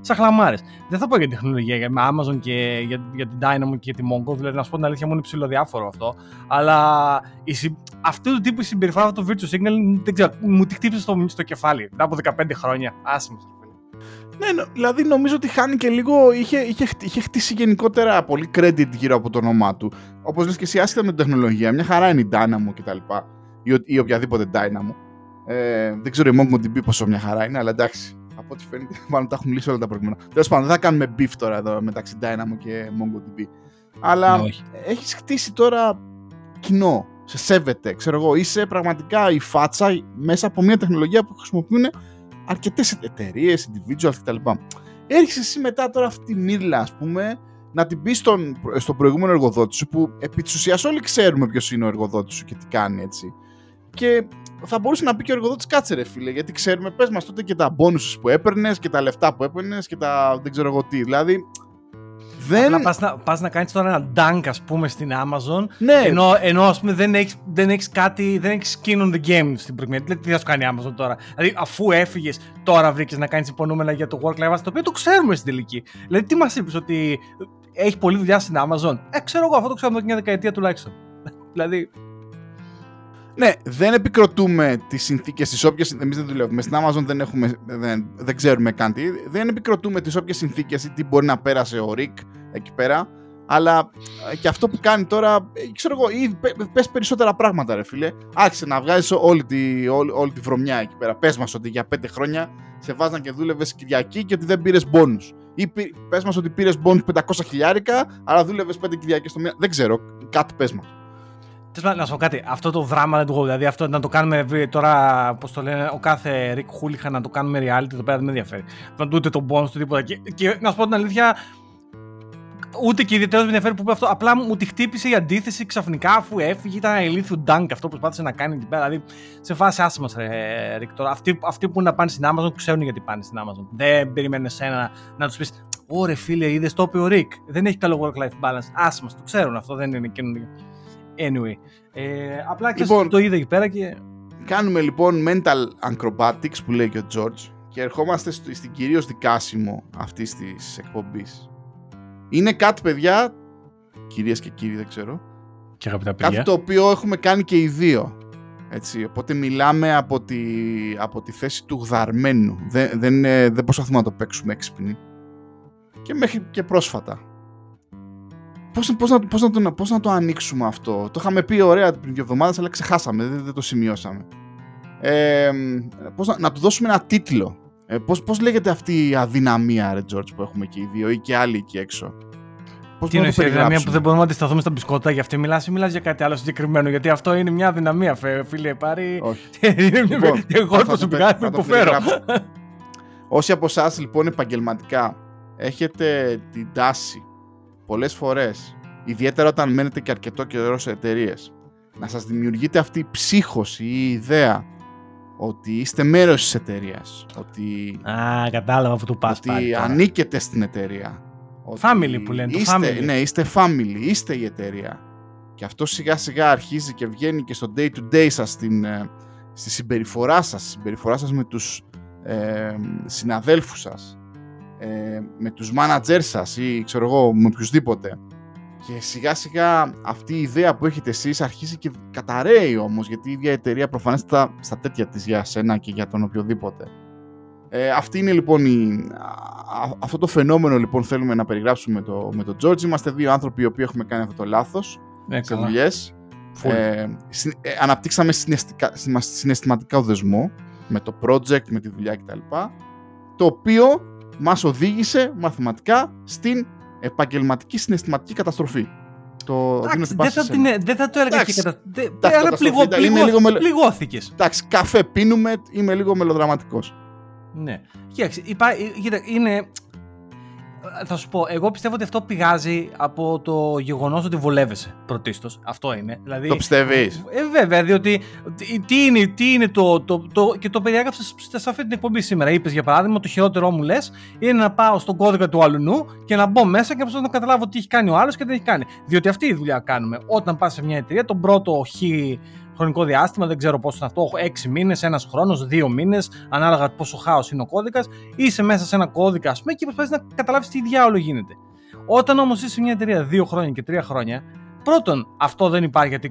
Speaker 1: σαχλαμάρες. Δεν θα πω για τεχνολογία, για Amazon και για, για την Dynamo και τη Mongo. Δηλαδή, να σου πω την αλήθεια, μου είναι ψηλοδιάφορο αυτό. Αλλά η, αυτού του τύπου η συμπεριφορά του Virtual Signal, δεν ξέρω, μου τη χτύπησε στο, στο κεφάλι μετά από 15 χρόνια. Άσχημα.
Speaker 2: Ναι, δηλαδή νομίζω ότι χάνει και λίγο. Είχε, είχε, είχε χτίσει γενικότερα πολύ credit γύρω από το όνομά του. Όπως λες και εσύ, άσχετα με την τεχνολογία, μια χαρά είναι η Dynamo κτλ. Ή, ή οποιαδήποτε Dynamo. Ε, δεν ξέρω η MongoDB πόσο μια χαρά είναι, αλλά εντάξει. Από ό,τι φαίνεται, μάλλον τα έχουν λύσει όλα τα προηγούμενα. Τέλος πάντων, δεν θα κάνουμε beef τώρα εδώ μεταξύ Dynamo και MongoDB. Αλλά ναι, έχεις χτίσει τώρα κοινό. Σε σέβεται, ξέρω εγώ. Είσαι πραγματικά η φάτσα μέσα από μια τεχνολογία που χρησιμοποιούν αρκετές εταιρείες, individuals κτλ. Έρχεσαι εσύ μετά τώρα αυτή τη μύρλα, ας πούμε, να την πεις στον, στον προηγούμενο εργοδότη σου, που επί της ουσίας όλοι ξέρουμε ποιος είναι ο εργοδότης σου και τι κάνει έτσι. Και θα μπορούσε να πει και ο εργοδότης, κάτσε ρε φίλε, γιατί ξέρουμε, πες μας τότε και τα bonuses που έπαιρνες και τα λεφτά που έπαιρνες και τα δεν ξέρω εγώ τι. Δηλαδή,
Speaker 1: δεν... Απλά πας να, πας να κάνεις τώρα ένα dunk ας πούμε στην Amazon
Speaker 2: ναι.
Speaker 1: ενώ, ενώ ας πούμε δεν έχεις, δεν έχεις κάτι, δεν έχεις skin on the game στην προηγούμενη. Δηλαδή τι θα σου κάνει η Amazon τώρα; Δηλαδή αφού έφυγες τώρα βρήκες να κάνεις υπονούμενα για το work-life το οποίο το ξέρουμε στην τελική. Δηλαδή τι μας είπες ότι έχει πολλή δουλειά στην Amazon; Ε, ξέρω εγώ αυτό το ξέρω από μια δεκαετία τουλάχιστον. δηλαδή
Speaker 2: Ναι, δεν επικροτούμε τις συνθήκες τις όποιες. Εμείς δεν δουλεύουμε. Στην Amazon δεν, έχουμε, δεν, δεν ξέρουμε καν τι. Δεν επικροτούμε τις όποιες συνθήκες ή τι μπορεί να πέρασε ο Ρικ εκεί πέρα. Αλλά ε, και αυτό που κάνει τώρα, ε, ξέρω εγώ, ή πες περισσότερα πράγματα, ρε φίλε. Άρχισε να βγάζεις όλη τη, όλη, όλη τη βρωμιά εκεί πέρα. Πες μας ότι για πέντε χρόνια σε βάζαν και δούλευες Κυριακή και ότι δεν πήρες μπόνου. Ή πες μας ότι πήρες μπόνου 500 χιλιάρικα, αλλά δούλευες πέντε Κυριακές το μήνα. Δεν ξέρω, κάτι πες μας.
Speaker 1: Να σου πω κάτι, αυτό το δράμα δεν το Δηλαδή, αυτό να το κάνουμε τώρα, πώς το λένε, ο κάθε Rick Χούλιχα να το κάνουμε reality εδώ πέρα δεν με ενδιαφέρει. Να ούτε τον bonus του τίποτα. Και, και να σου πω την αλήθεια, Ούτε και ιδιαίτερος με ενδιαφέρει που είπε αυτό. Απλά μου τη χτύπησε η αντίθεση ξαφνικά αφού έφυγε. Ήταν ηλίθιου dunk αυτό που προσπάθησε να κάνει την πέρα. Δηλαδή σε φάση άσχημα, ρε Ρίκτορ. Αυτοί, αυτοί που είναι να πάνε στην Amazon ξέρουν γιατί πάνε στην Amazon. Δεν περιμένει εσένα να τους πεις Ωρε φίλε, είδες το είπε ο Ρικ. Δεν έχει καλό work-life balance. Άσχημα, το ξέρουν αυτό, δεν είναι καινούργιο. Anyway. Ε, απλά και λοιπόν, το είδε εκεί πέρα και.
Speaker 2: Κάνουμε λοιπόν mental acrobatics που λέει και ο George και ερχόμαστε στην κυρίως δικάσιμο αυτής της εκπομπής είναι κάτι, παιδιά, κυρίες και κύριοι, δεν ξέρω.
Speaker 1: Και αγαπητά παιδιά.
Speaker 2: Κάτι το οποίο έχουμε κάνει και οι δύο. Έτσι, οπότε μιλάμε από τη, από τη θέση του γδαρμένου. Δεν, δεν, δεν προσπαθούμε να το παίξουμε έξυπνοι. Και μέχρι και πρόσφατα. Πώς, πώς, να, πώς, να το, πώς να το ανοίξουμε αυτό; Το είχαμε πει ωραία πριν δύο εβδομάδες, αλλά ξεχάσαμε, δεν, δεν το σημειώσαμε. Ε, πώς να, να του δώσουμε ένα τίτλο. Ε, πώς, πώς λέγεται αυτή η αδυναμία, ρε George, που έχουμε και οι δύο ή και άλλοι εκεί έξω;
Speaker 1: Πώς Τι είναι η αδυναμία που δεν μπορούμε να αντισταθούμε στα μπισκότα, γι' αυτό μιλάς ή μιλάς για κάτι άλλο συγκεκριμένο, γιατί αυτό είναι μια αδυναμία, φίλε, πάρει...
Speaker 2: Όχι.
Speaker 1: είναι μια... λοιπόν, εγώ προσωπικά που υποφέρω.
Speaker 2: Όσοι από εσάς λοιπόν επαγγελματικά έχετε την τάση πολλές φορές, ιδιαίτερα όταν μένετε και αρκετό καιρό σε εταιρείες, να σας δημιουργείτε αυτή η ψύχωση ή η ιδέα ότι είστε μέρος της εταιρείας. Ότι...
Speaker 1: Α, κατάλαβα αυτό του πας
Speaker 2: Ότι πάλι, ανήκετε στην εταιρεία.
Speaker 1: Family που λένε,
Speaker 2: είστε,
Speaker 1: το family.
Speaker 2: Ναι, είστε family, είστε η εταιρεία. Και αυτό σιγά σιγά αρχίζει και βγαίνει και στο day to day σας, στην, ε, στη συμπεριφορά σας, στη συμπεριφορά σας με τους ε, συναδέλφους σας, ε, με τους manager σας ή ξέρω εγώ με οποιουσδήποτε. Και σιγά σιγά αυτή η ιδέα που έχετε εσείς αρχίζει και καταραίει όμως γιατί η ίδια εταιρεία προφανέστατα στα τέτοια της για σένα και για τον οποιοδήποτε. Ε, αυτή είναι λοιπόν η, αυτό το φαινόμενο λοιπόν θέλουμε να περιγράψουμε με το, με το George. Είμαστε δύο άνθρωποι οι οποίοι έχουμε κάνει αυτό το λάθος ναι, σε δουλειές. Ε, ε, αναπτύξαμε συναισθηματικά δεσμό με το project, με τη δουλειά κτλ. Το οποίο μας οδήγησε μαθηματικά στην επαγγελματική συναισθηματική καταστροφή.
Speaker 1: Το Εντάξει, δεν, θα την, δεν θα το έλεγα και καταστροφή. πληγώθηκες.
Speaker 2: Εντάξει, καφέ πίνουμε, είμαι λίγο μελοδραματικός.
Speaker 1: Ναι. Κοίταξε, είναι θα σου πω, εγώ πιστεύω ότι αυτό πηγάζει από το γεγονός ότι βολεύεσαι πρωτίστως. Αυτό είναι. Δηλαδή,
Speaker 2: το πιστεύεις;
Speaker 1: Ε, βέβαια, διότι τι είναι, τι είναι το, το, το, και το περιέγραψες σε αυτή την εκπομπή σήμερα. Είπες για παράδειγμα, το χειρότερό μου λες είναι να πάω στον κώδικα του αλουνού και να μπω μέσα και να καταλάβω τι έχει κάνει ο άλλος και τι έχει κάνει. Διότι αυτή η δουλειά κάνουμε. Όταν πας σε μια εταιρεία, τον πρώτο χ χρονικό διάστημα, δεν ξέρω πόσο είναι αυτό, 6 μήνες, ένας χρόνος, 2 μήνες, ανάλογα πόσο χάος είναι ο κώδικας, είσαι μέσα σε ένα κώδικα, ας πούμε, και προσπαθείς να καταλάβεις τι διάολο γίνεται. Όταν όμως είσαι σε μια εταιρεία 2 χρόνια και 3 χρόνια, πρώτον, αυτό δεν υπάρχει γιατί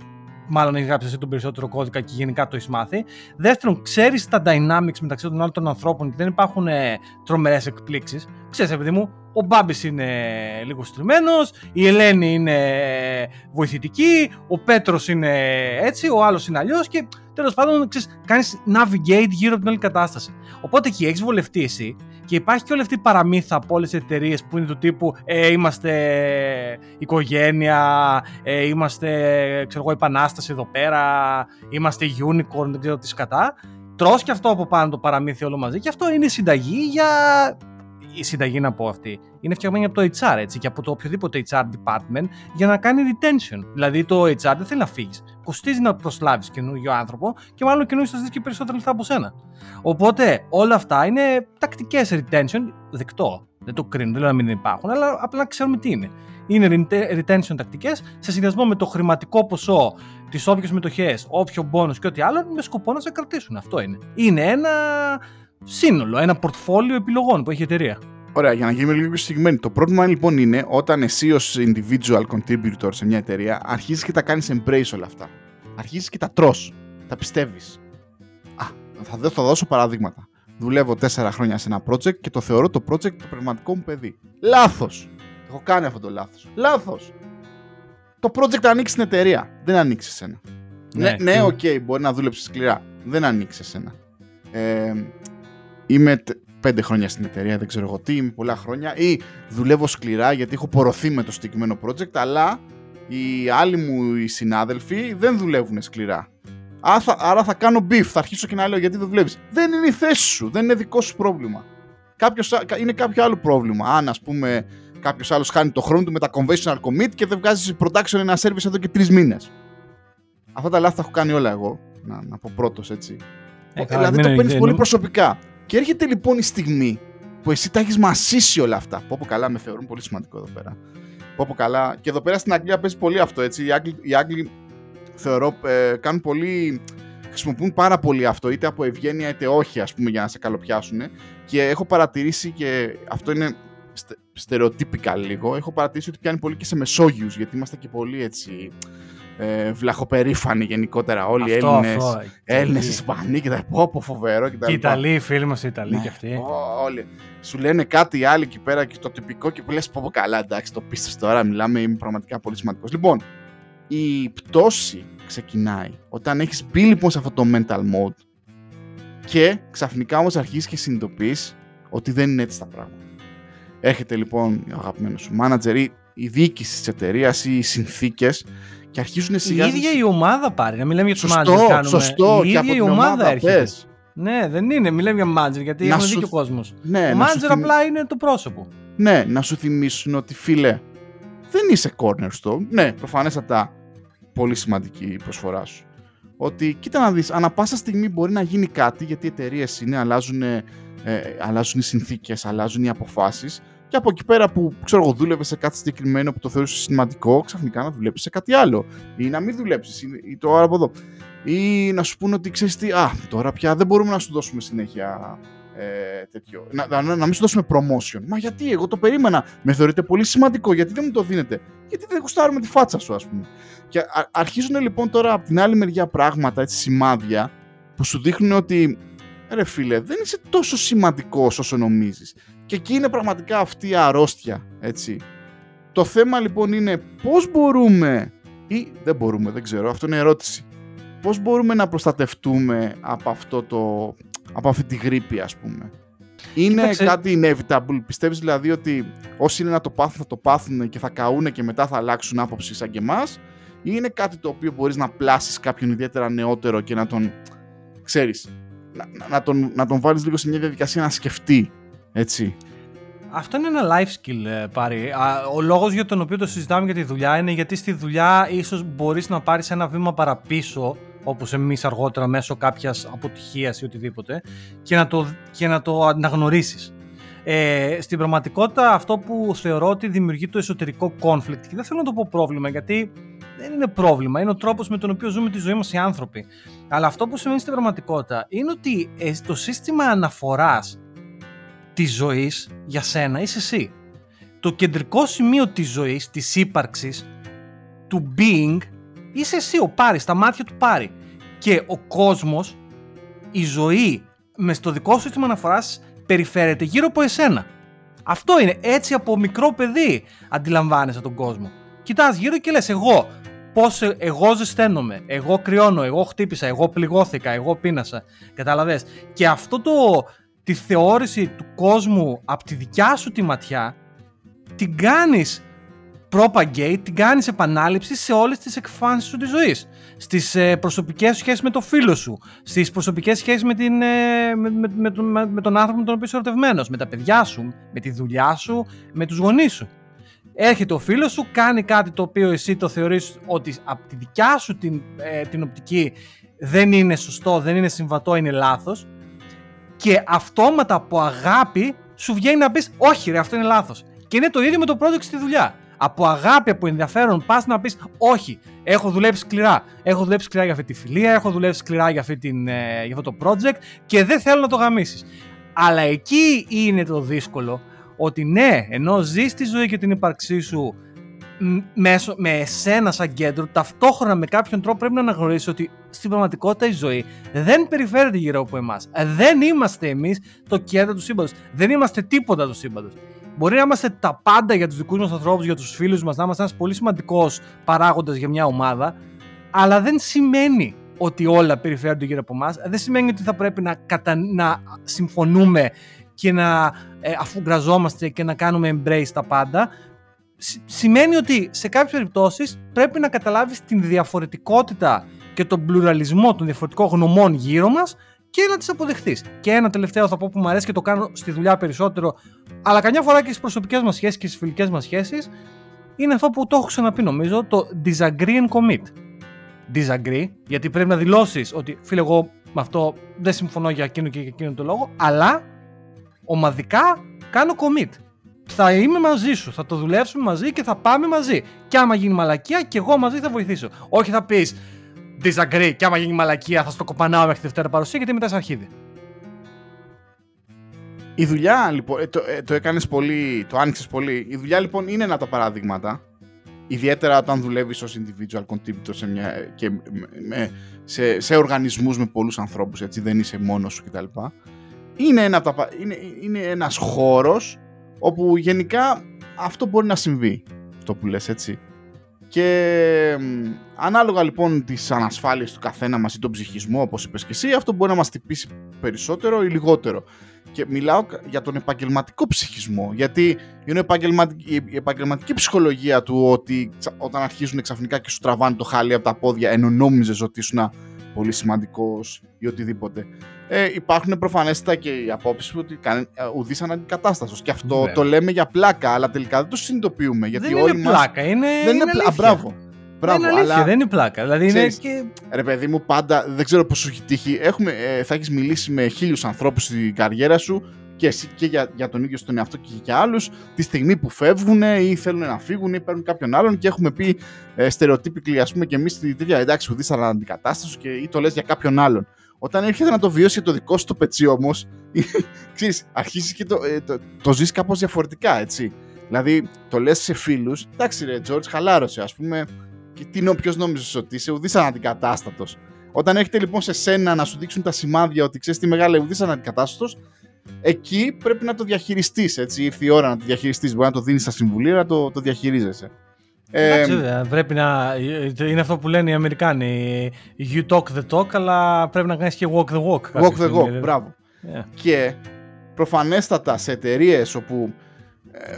Speaker 1: μάλλον έχει γράψει εσύ τον περισσότερο κώδικα και γενικά το έχεις μάθει. Δεύτερον, ξέρεις τα dynamics μεταξύ των άλλων των ανθρώπων και δεν υπάρχουν ε, τρομερές εκπλήξεις. Ξέρεις, επειδή μου, ο Μπάμπης είναι λίγο στριμμένος, η Ελένη είναι βοηθητική, ο Πέτρος είναι έτσι, ο άλλος είναι αλλιώς και τέλος πάντων κάνεις navigate γύρω από την όλη κατάσταση. Οπότε εκεί έχεις βολευτεί εσύ και υπάρχει και όλη αυτή η παραμύθα από όλες τις εταιρείες που είναι του τύπου ε, είμαστε οικογένεια, ε, είμαστε ξέρω εγώ, επανάσταση εδώ πέρα, είμαστε unicorn, δεν ξέρω τι σκατά. Τρως και αυτό από πάνω το παραμύθι όλο μαζί και αυτό είναι συνταγή για η συνταγή να πω αυτή, είναι φτιαγμένη από το HR έτσι, και από το οποιοδήποτε HR department για να κάνει retention. Δηλαδή το HR δεν θέλει να φύγεις. Κοστίζει να προσλάβεις καινούργιο άνθρωπο και μάλλον καινούργιο θα δει και περισσότερα λεφτά από σένα. Οπότε όλα αυτά είναι τακτικές retention, δεκτό. Δεν το κρίνω, δεν λέω να μην υπάρχουν, αλλά απλά να ξέρουμε τι είναι. Είναι retention τακτικές σε συνδυασμό με το χρηματικό ποσό, τις όποιες μετοχέ, όποιο bonus και ό,τι άλλο, με σκοπό να σε κρατήσουν. Αυτό είναι. Είναι ένα σύνολο, ένα πορτφόλιο επιλογών που έχει η εταιρεία.
Speaker 2: Ωραία, για να γίνουμε λίγο πιο συγκεκριμένοι. Το πρόβλημα λοιπόν είναι όταν εσύ ως individual contributor σε μια εταιρεία αρχίζεις και τα κάνεις embrace όλα αυτά. Αρχίζεις και τα τρως. τα πιστεύεις. Α, θα, θα δώσω παραδείγματα. Δουλεύω τέσσερα χρόνια σε ένα project και το θεωρώ το project το πνευματικό μου παιδί. Λάθος. Έχω κάνει αυτό το λάθος. Λάθος. Το project ανήκει στην εταιρεία. Δεν ανήκει σ' εσένα. Ναι, ναι, ναι, OK, okay, μπορεί να δούλεψεις σκληρά. Δεν ανήκει σ' εσένα. Ε, είμαι πέντε χρόνια στην εταιρεία, δεν ξέρω εγώ τι, είμαι πολλά χρόνια, ή δουλεύω σκληρά γιατί έχω πορωθεί με το συγκεκριμένο project, αλλά οι άλλοι μου οι συνάδελφοι δεν δουλεύουν σκληρά. Άρα θα, κάνω beef, θα αρχίσω και να λέω γιατί δεν δουλεύεις. Δεν είναι η θέση σου, δεν είναι δικό σου πρόβλημα. Κάποιος, είναι κάποιο άλλο πρόβλημα. Αν ας πούμε κάποιος άλλος χάνει το χρόνο του με τα conventional commit και δεν βγάζει production ένα service εδώ και τρεις μήνες. Αυτά τα λάθη τα έχω κάνει όλα εγώ. Να, να πω πρώτος έτσι. Ε, δηλαδή το παίρνεις πολύ προσωπικά. Και έρχεται λοιπόν η στιγμή που εσύ τα έχεις μασίσει όλα αυτά. Πω πω καλά, με θεωρούν πολύ σημαντικό εδώ πέρα. Πω πω καλά. Και εδώ πέρα στην Αγγλία παίζει πολύ αυτό έτσι. Οι Άγγλοι, οι Άγγλοι θεωρώ ε, κάνουν πολύ. Χρησιμοποιούν πάρα πολύ αυτό, είτε από ευγένεια είτε όχι, ας πούμε, για να σε καλοπιάσουν. Και έχω παρατηρήσει και αυτό είναι στερεοτύπικα λίγο. Έχω παρατηρήσει ότι πιάνει πολύ και σε Μεσόγειους, γιατί είμαστε και πολύ έτσι ε, βλαχοπερήφανοι γενικότερα όλοι οι Έλληνες, Έλληνες, Ισπανοί και τα πω φοβερό και τα
Speaker 1: Και οι Ιταλοί, οι φίλοι μας οι Ιταλοί ναι, και αυτοί.
Speaker 2: Όλοι. Σου λένε κάτι οι άλλοι εκεί πέρα και το τυπικό και που λες πω πω καλά εντάξει το πίστευες τώρα μιλάμε είμαι πραγματικά πολύ σημαντικός. Λοιπόν, η πτώση ξεκινάει όταν έχεις μπει λοιπόν σε αυτό το mental mode και ξαφνικά όμως αρχίζεις και συνειδητοποιείς ότι δεν είναι έτσι τα πράγματα. Έρχεται λοιπόν ο αγαπημένος σου manager ή η διοίκηση της εταιρείας ή οι συνθήκες και αρχίζουν σιγά.
Speaker 1: Η ίδια η ομάδα πάρει. Να μιλάμε για
Speaker 2: το manager. Κάνουμε. Σωστό,
Speaker 1: η ίδια η ομάδα έρχεται. Ναι, δεν είναι. Μιλάμε για manager γιατί έχουν δίκιο ο κόσμος. Ναι, ο manager απλά είναι το πρόσωπο.
Speaker 2: Ναι, να σου θυμίσουν ότι φίλε, δεν είσαι cornerstone. Ναι, προφανέστατα πολύ σημαντική η προσφορά σου. Ότι κοίτα να δεις, ανά πάσα στιγμή μπορεί να γίνει κάτι γιατί οι εταιρείες είναι, αλλάζουν, ε, αλλάζουν οι συνθήκες, αλλάζουν οι αποφάσεις και από εκεί πέρα που ξέρω εγώ, δούλευε σε κάτι συγκεκριμένο που το θεωρούσε σημαντικό, ξαφνικά να δουλέψει σε κάτι άλλο. Ή να μην δουλέψεις, ή το άλλο από εδώ. Ή να σου πούνε ότι ξέρεις τι, Α, τώρα πια δεν μπορούμε να σου δώσουμε συνέχεια ε, τέτοιο. Να, να, να, μην σου δώσουμε promotion. Μα γιατί, εγώ το περίμενα. Με θεωρείτε πολύ σημαντικό, γιατί δεν μου το δίνετε; Γιατί δεν γουστάρουμε τη φάτσα σου, ας πούμε. Και α, αρχίζουν λοιπόν τώρα από την άλλη μεριά πράγματα, έτσι, σημάδια, που σου δείχνουν ότι ρε φίλε, δεν είσαι τόσο σημαντικός όσο νομίζεις. Και εκεί είναι πραγματικά αυτή η αρρώστια, έτσι. Το θέμα λοιπόν είναι πώς μπορούμε ή δεν μπορούμε, δεν ξέρω, αυτό είναι ερώτηση. Πώς μπορούμε να προστατευτούμε από, αυτό το, από αυτή τη γρήπη ας πούμε. Είναι κάτι inevitable, πιστεύεις δηλαδή ότι όσοι είναι να το πάθουν θα το πάθουν και θα καούν και μετά θα αλλάξουν άποψη σαν και εμάς ή είναι κάτι το οποίο μπορείς να πλάσεις κάποιον ιδιαίτερα νεότερο και να τον, ξέρεις, να, να, τον, να τον βάλεις λίγο σε μια διαδικασία να σκεφτεί έτσι.
Speaker 1: Αυτό είναι ένα life skill, ε, πάρει. Ο λόγος για τον οποίο το συζητάμε για τη δουλειά είναι γιατί στη δουλειά ίσως μπορείς να πάρεις ένα βήμα παραπίσω, όπως εμείς αργότερα μέσω κάποιας αποτυχίας ή οτιδήποτε, και να το, και να το αναγνωρίσεις. Ε, στην πραγματικότητα, αυτό που θεωρώ ότι δημιουργεί το εσωτερικό conflict, και δεν θέλω να το πω πρόβλημα, γιατί δεν είναι πρόβλημα, είναι ο τρόπος με τον οποίο ζούμε τη ζωή μας οι άνθρωποι. Αλλά αυτό που σημαίνει στην πραγματικότητα είναι ότι ε, το σύστημα αναφοράς της ζωής για σένα είσαι εσύ. Το κεντρικό σημείο της ζωής, της ύπαρξης, του being, είσαι εσύ ο Πάρης, στα μάτια του Πάρη. Και ο κόσμος, η ζωή, μες στο δικό σου σύστημα αναφοράς, περιφέρεται γύρω από εσένα. Αυτό είναι. Έτσι από μικρό παιδί αντιλαμβάνεσαι τον κόσμο. Κοιτάς γύρω και λες εγώ πώς εγώ ζεσταίνομαι, εγώ κρυώνω, εγώ χτύπησα, εγώ πληγώθηκα, εγώ πίνασα. Καταλαβες. Και αυτό το, τη θεώρηση του κόσμου από τη δικιά σου τη ματιά την κάνεις propagate, την κάνεις επανάληψη σε όλες τις εκφάνσεις σου της ζωής. Στις ε, προσωπικές σχέσεις με το φίλο σου, στις προσωπικές σχέσεις με, την, ε, με, με, με, τον, με, τον άνθρωπο με τον οποίο είσαι ερωτευμένος, με τα παιδιά σου, με τη δουλειά σου, με τους γονείς σου. Έρχεται ο φίλος σου, κάνει κάτι το οποίο εσύ το θεωρείς ότι από τη δικιά σου την, ε, την οπτική δεν είναι σωστό, δεν είναι συμβατό, είναι λάθος και αυτόματα από αγάπη σου βγαίνει να πεις: Όχι, ρε, αυτό είναι λάθος. Και είναι το ίδιο με το project στη δουλειά. Από αγάπη, από ενδιαφέρον, πας να πεις: Όχι, έχω δουλέψει σκληρά. Έχω δουλέψει σκληρά για αυτή τη φιλία, έχω δουλέψει σκληρά για, αυτή την, ε, για αυτό το project και δεν θέλω να το γαμίσεις. Αλλά εκεί είναι το δύσκολο ότι ναι, ενώ ζεις τη ζωή και την ύπαρξή σου μέσω, με εσένα σαν κέντρο, ταυτόχρονα με κάποιον τρόπο πρέπει να αναγνωρίσει ότι στην πραγματικότητα η ζωή δεν περιφέρεται γύρω από εμάς. Δεν είμαστε εμείς το κέντρο του σύμπαντος. Δεν είμαστε τίποτα του σύμπαντος. Μπορεί να είμαστε τα πάντα για τους δικούς μας ανθρώπους, για τους φίλους μας, να είμαστε ένας πολύ σημαντικός παράγοντας για μια ομάδα, αλλά δεν σημαίνει ότι όλα περιφέρονται γύρω από εμάς. Δεν σημαίνει ότι θα πρέπει να, κατα... να συμφωνούμε και να ε, αφουγκραζόμαστε και να κάνουμε embrace τα πάντα. Σημαίνει ότι σε κάποιες περιπτώσεις πρέπει να καταλάβεις την διαφορετικότητα και τον πλουραλισμό των διαφορετικών γνωμών γύρω μας και να τις αποδεχτείς. Και ένα τελευταίο θα πω που μου αρέσει και το κάνω στη δουλειά περισσότερο, αλλά καμιά φορά και στις προσωπικές μας σχέσεις και στις φιλικές μας σχέσεις, είναι αυτό που το έχω ξαναπεί νομίζω, το disagree and commit. Disagree, γιατί πρέπει να δηλώσεις ότι φίλε εγώ με αυτό δεν συμφωνώ για εκείνο και για εκείνο το λόγο, αλλά ομαδικά κάνω commit. Θα είμαι μαζί σου, θα το δουλέψουμε μαζί και θα πάμε μαζί. Και άμα γίνει μαλακία, και εγώ μαζί θα βοηθήσω. Όχι θα πεις disagree και άμα γίνει μαλακία θα στο κοπανάω μέχρι τη Δευτέρα παρουσία γιατί μετά σε αρχίδι.
Speaker 2: Η δουλειά λοιπόν, ε, το, ε, το έκανες πολύ, το άνοιξες πολύ. Η δουλειά λοιπόν είναι ένα από τα παραδείγματα. Ιδιαίτερα όταν δουλεύεις ως individual contributor σε, μια, και με, σε, σε οργανισμούς με πολλούς ανθρώπους, έτσι, δεν είσαι μόνος σου κτλ είναι, ένα τα, είναι, είναι ένας χώρος όπου γενικά αυτό μπορεί να συμβεί, αυτό που λες έτσι. Και ανάλογα λοιπόν τις ανασφάλειες του καθένα μας ή τον ψυχισμό όπως είπες και εσύ, αυτό μπορεί να μας τυπήσει περισσότερο ή λιγότερο. Και μιλάω για τον επαγγελματικό ψυχισμό, γιατί είναι επαγγελματική, η επαγγελματική ψυχολογία του ότι όταν αρχίζουν ξαφνικά και σου τραβάνε το χάλι από τα πόδια ενώ νόμιζες ότι ήσουν πολύ σημαντικός ή οτιδήποτε ε, υπάρχουν προφανέστατα και οι απόψει ότι κάνει ε, ουδή αναντικατάστατο. Και αυτό το λέμε για πλάκα, αλλά τελικά δεν το συνειδητοποιούμε. Γιατί
Speaker 1: δεν
Speaker 2: όλοι
Speaker 1: είναι πλάκα, είναι,
Speaker 2: δεν είναι,
Speaker 1: πλάκα.
Speaker 2: Μπράβο. Μπράβο,
Speaker 1: είναι αλήθεια, αλλά... δεν είναι πλάκα. Δηλαδή είναι και...
Speaker 2: Ρε παιδί μου, πάντα δεν ξέρω πώ σου έχει τύχει. Έχουμε, ε, θα έχει μιλήσει με χίλιου ανθρώπου στην καριέρα σου και εσύ και για, για τον ίδιο στον εαυτό και για άλλου, τη στιγμή που φεύγουν ή θέλουν να φύγουν ή παίρνουν κάποιον άλλον και έχουμε πει ε, στερεοτύπικλοι, α πούμε, και εμεί τη τέτοια εντάξει, ουδή αντικατάσταση και ή το λε για κάποιον άλλον. Όταν έρχεται να το βιώσει το δικό σου το πετσί όμως, ξέρεις, αρχίζεις και το, ε, το, το ζεις κάπως διαφορετικά, έτσι. Δηλαδή, το λες σε φίλους, εντάξει, ρε Τζορτ, χαλάρωσε, ας πούμε, και τι είναι ποιος νόμιζες ότι είσαι, ουδή αναντικατάστατο. Όταν έρχεται λοιπόν σε σένα να σου δείξουν τα σημάδια ότι ξέρεις τι μεγάλη ουδή αναντικατάστατο, εκεί πρέπει να το διαχειριστείς. Έτσι, ήρθε η ώρα να το διαχειριστείς. Μπορεί να το δίνεις στα συμβουλία, να το, το διαχειρίζεσαι.
Speaker 1: Εντάξει, ε, πρέπει να. Είναι αυτό που λένε οι Αμερικάνοι. You talk the talk, αλλά πρέπει να κάνεις και walk the walk.
Speaker 2: Walk the walk, μπράβο. Yeah. Και προφανέστατα σε εταιρείες όπου. Ε,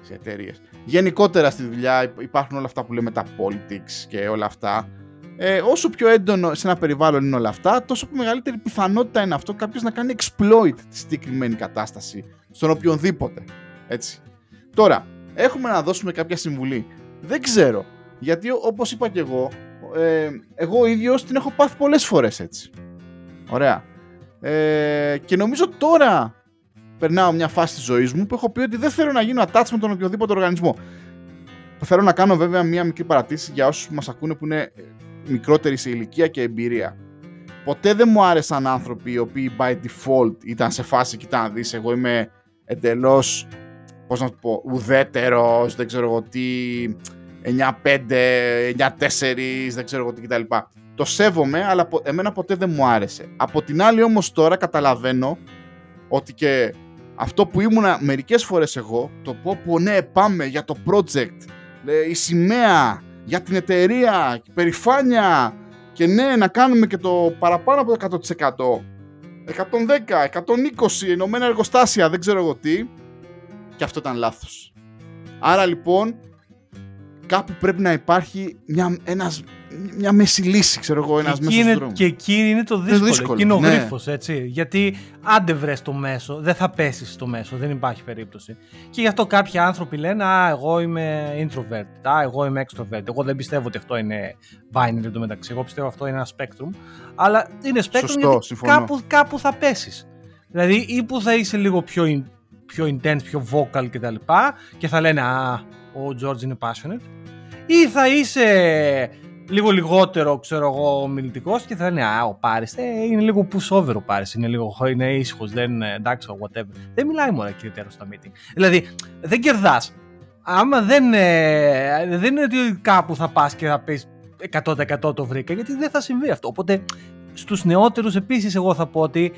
Speaker 2: σε εταιρείες. Γενικότερα στη δουλειά υπάρχουν όλα αυτά που λέμε τα politics και όλα αυτά. Ε, όσο πιο έντονο σε ένα περιβάλλον είναι όλα αυτά, τόσο πιο μεγαλύτερη πιθανότητα είναι αυτό κάποιος να κάνει exploit τη συγκεκριμένη κατάσταση στον οποιονδήποτε. Έτσι. Τώρα, έχουμε να δώσουμε κάποια συμβουλή. Δεν ξέρω. Γιατί όπως είπα και εγώ, ε, εγώ ίδιος την έχω πάθει πολλές φορές έτσι. Ωραία. Ε, και νομίζω τώρα περνάω μια φάση της ζωής μου που έχω πει ότι δεν θέλω να γίνω attach με τον οποιοδήποτε οργανισμό. Θέλω να κάνω βέβαια μια μικρή παρατήρηση για όσους μας ακούνε που είναι μικρότεροι σε ηλικία και εμπειρία. Ποτέ δεν μου άρεσαν άνθρωποι οι οποίοι by default ήταν σε φάση, κοιτά να δεις, εγώ είμαι εντελώς Πώς να το πω, ουδέτερος, δεν ξέρω εγώ τι, 9-5, 9-4, δεν ξέρω εγώ τι κτλ. Το σέβομαι, αλλά εμένα ποτέ δεν μου άρεσε. Από την άλλη όμως τώρα καταλαβαίνω ότι και αυτό που ήμουνα μερικές φορές εγώ, το πω που ναι πάμε για το project, η σημαία, για την εταιρεία, η περηφάνεια και ναι να κάνουμε και το παραπάνω από το 100%. 110, 120, ενωμένα εργοστάσια, δεν ξέρω εγώ τι και αυτό ήταν λάθος. Άρα λοιπόν κάπου πρέπει να υπάρχει μια, ένας, μια μέση λύση, ξέρω εγώ, ένας μέσος
Speaker 1: είναι,
Speaker 2: δρόμος.
Speaker 1: Και εκεί είναι το δύσκολο, είναι δύσκολο. εκεί είναι ο ναι. γρίφος, έτσι. Γιατί άντε βρες το μέσο, δεν θα πέσεις στο μέσο, δεν υπάρχει περίπτωση. Και γι' αυτό κάποιοι άνθρωποι λένε, α, εγώ είμαι introvert, α, εγώ είμαι extrovert. Εγώ δεν πιστεύω ότι αυτό είναι binary εντωμεταξύ, εγώ πιστεύω αυτό είναι ένα spectrum. Αλλά είναι spectrum Σωστό, γιατί κάπου, κάπου θα πέσεις. Δηλαδή ή που θα είσαι λίγο πιο πιο intense, πιο vocal κτλ. Και, και θα λένε Α, ο George είναι passionate. Ή θα είσαι λίγο λιγότερο, ξέρω εγώ, μιλητικό και θα λένε Α, ο Πάρη ε, είναι λίγο pushover ο Πάρη. Είναι λίγο είναι ήσυχος, δεν εντάξει, whatever. Δεν μιλάει μόνο κυριότερο στα meeting. Δηλαδή, δεν κερδάς. άμα δεν, ε, δεν είναι ότι κάπου θα πας και θα πεις 100% το βρήκα, γιατί δεν θα συμβεί αυτό. Οπότε στους νεότερους επίσης εγώ θα πω ότι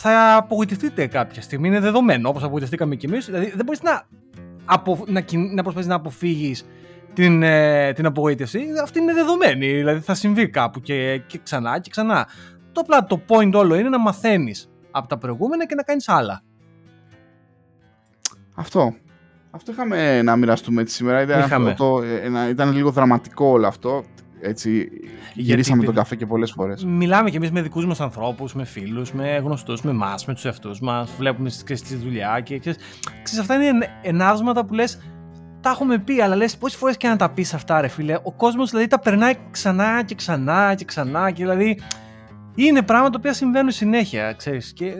Speaker 1: θα απογοητευτείτε κάποια στιγμή, είναι δεδομένο, όπως απογοητευτήκαμε κι εμείς. Δηλαδή δεν μπορείς να, απο, να, να προσπαθείς να αποφύγεις την, ε, την απογοήτευση. Αυτή είναι δεδομένη, δηλαδή θα συμβεί κάπου και, και ξανά και ξανά. Το απλά το point όλο είναι να μαθαίνεις από τα προηγούμενα και να κάνεις άλλα.
Speaker 2: Αυτό. Αυτό είχαμε να μοιραστούμε έτσι σήμερα. Ήταν, το, ε, ήταν λίγο δραματικό όλο αυτό. Έτσι, γυρίσαμε τον καφέ και πολλές φορές.
Speaker 1: Μιλάμε κι εμείς με δικούς μας ανθρώπους, με φίλους, με γνωστούς, με εμάς, με τους εαυτούς μας. Βλέπουμε στη δουλειά και ξέρεις, ξέρεις, αυτά είναι ενάσματα που λες. Τα έχουμε πει, αλλά λες πόσες φορές και να τα πεις αυτά, ρε φίλε. Ο κόσμος δηλαδή τα περνάει ξανά και ξανά και ξανά και δηλαδή. Είναι πράγματα τα οποία συμβαίνουν συνέχεια, ξέρεις, και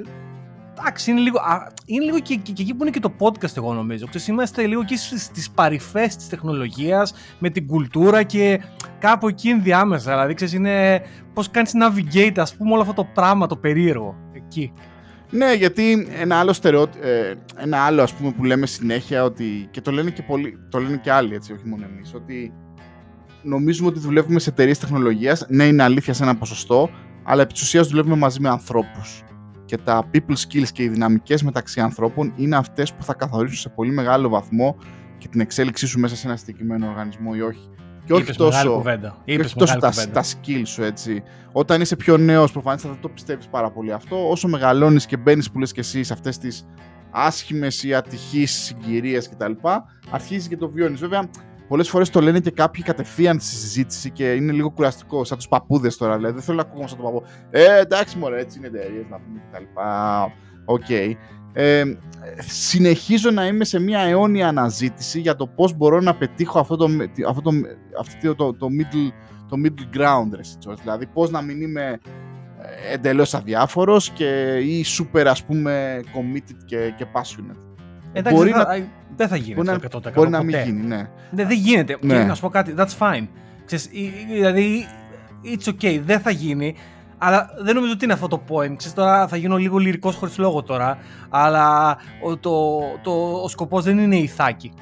Speaker 1: εντάξει, είναι λίγο, είναι λίγο και, και, και, εκεί που είναι και το podcast εγώ νομίζω. Ξέρεις, είμαστε λίγο και στις παρυφές της τεχνολογίας, με την κουλτούρα και κάπου εκεί ενδιάμεσα. Δηλαδή, ξέρεις, είναι πώς κάνεις navigate, ας πούμε, όλο αυτό το πράγμα, το περίεργο, εκεί.
Speaker 2: Ναι, γιατί ένα άλλο, στερεό, ε, ένα άλλο ας πούμε, που λέμε συνέχεια ότι, και το λένε και, πολλοί, το λένε και άλλοι, έτσι, όχι μόνο εμείς, ότι νομίζουμε ότι δουλεύουμε σε εταιρείες τεχνολογίας, ναι είναι αλήθεια σε ένα ποσοστό, αλλά επί της δουλεύουμε μαζί με ανθρώπους και τα people skills και οι δυναμικές μεταξύ ανθρώπων είναι αυτές που θα καθορίσουν σε πολύ μεγάλο βαθμό και την εξέλιξή σου μέσα σε ένα συγκεκριμένο οργανισμό ή όχι.
Speaker 1: Και όχι τόσο,
Speaker 2: και όχι τόσο τα, τα skills σου έτσι. Όταν είσαι πιο νέος προφανώς θα το πιστεύεις πάρα πολύ αυτό. Όσο μεγαλώνεις και μπαίνεις που λες και εσύ σε αυτές τις άσχημες ή ατυχείς συγκυρίες κτλ. Αρχίζεις και το βιώνεις. Βέβαια πολλές φορές το λένε και κάποιοι κατευθείαν στη συζήτηση και είναι λίγο κουραστικό, σαν τους παππούδες τώρα. Δηλαδή, δεν θέλω να ακούω σαν τον παππού. Ε, εντάξει, μωρέ, έτσι είναι εταιρείε να πούμε κτλ. OK. Okay. Ε, συνεχίζω να είμαι σε μια αιώνια αναζήτηση για το πώς μπορώ να πετύχω αυτό το, αυτό το, αυτό το, το, middle, το middle ground, ρε, δηλαδή πώς να μην είμαι ε, εντελώς αδιάφορος και ή super ας πούμε committed και, και passionate.
Speaker 1: Εντάξει, μπορεί να... δεν θα γίνει
Speaker 2: μπορεί
Speaker 1: αυτό 100%.
Speaker 2: Μπορεί να μην γίνει, ναι.
Speaker 1: ναι δεν γίνεται. Ναι. Και να σου πω κάτι, that's fine. Ξέρεις, δηλαδή, it's okay, δεν θα γίνει. Αλλά δεν νομίζω ότι είναι αυτό το point. Ξέρεις, τώρα θα γίνω λίγο λυρικός χωρίς λόγο τώρα. Αλλά ο, το, το, ο σκοπός δεν είναι η Ιθάκη.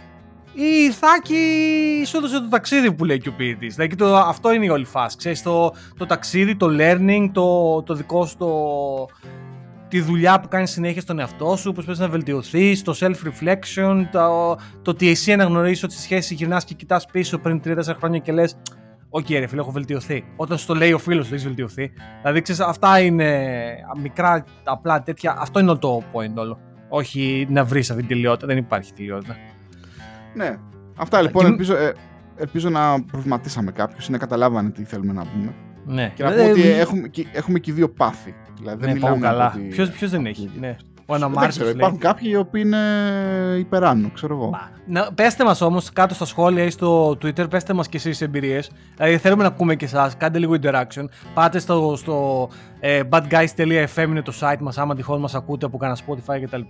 Speaker 1: Η Ιθάκη σου έδωσε το ταξίδι που λέει και ο ποιητής. Δηλαδή το, αυτό είναι η όλη φάση. Ξέρεις, το, το ταξίδι, το learning, το, το δικό σου το, τη δουλειά που κάνει συνέχεια στον εαυτό σου, πώς πρέπει να βελτιωθείς, το self-reflection, το, το ότι εσύ αναγνωρίζεις ότι στη σχέση γυρνάς και κοιτάς πίσω πριν 3-4 χρόνια και λες: OK, okay, ρε φίλε, έχω βελτιωθεί. Όταν σου το λέει ο φίλος ότι έχει βελτιωθεί. Δηλαδή, ξέρεις, αυτά είναι μικρά, απλά τέτοια. Αυτό είναι το point όλο. Όχι να βρεις αυτή την τελειότητα. Δεν υπάρχει τελειότητα.
Speaker 2: Ναι. Αυτά λοιπόν. Και... Ελπίζω, ε, ελπίζω να προβληματίσαμε κάποιους ή να καταλάβανε τι θέλουμε να πούμε.
Speaker 1: Ναι.
Speaker 2: Και να πούμε ότι έχουμε, έχουμε και οι δύο πάθη. Δηλαδή,
Speaker 1: ναι, δεν καλά. Ότι... Ποιος, δεν έχει; Ναι. Ο αναμάρτητος
Speaker 2: Υπάρχουν κάποιοι οι οποίοι είναι υπεράνω, ξέρω εγώ.
Speaker 1: να, πέστε μας όμως κάτω στα σχόλια ή στο Twitter, πέστε μας και εσείς εμπειρίες. Δηλαδή θέλουμε να ακούμε και εσάς, κάντε λίγο interaction. Πάτε στο, στο ε, badguys.fm είναι το site μας, άμα τυχόν μας ακούτε από κανένα Spotify κτλ.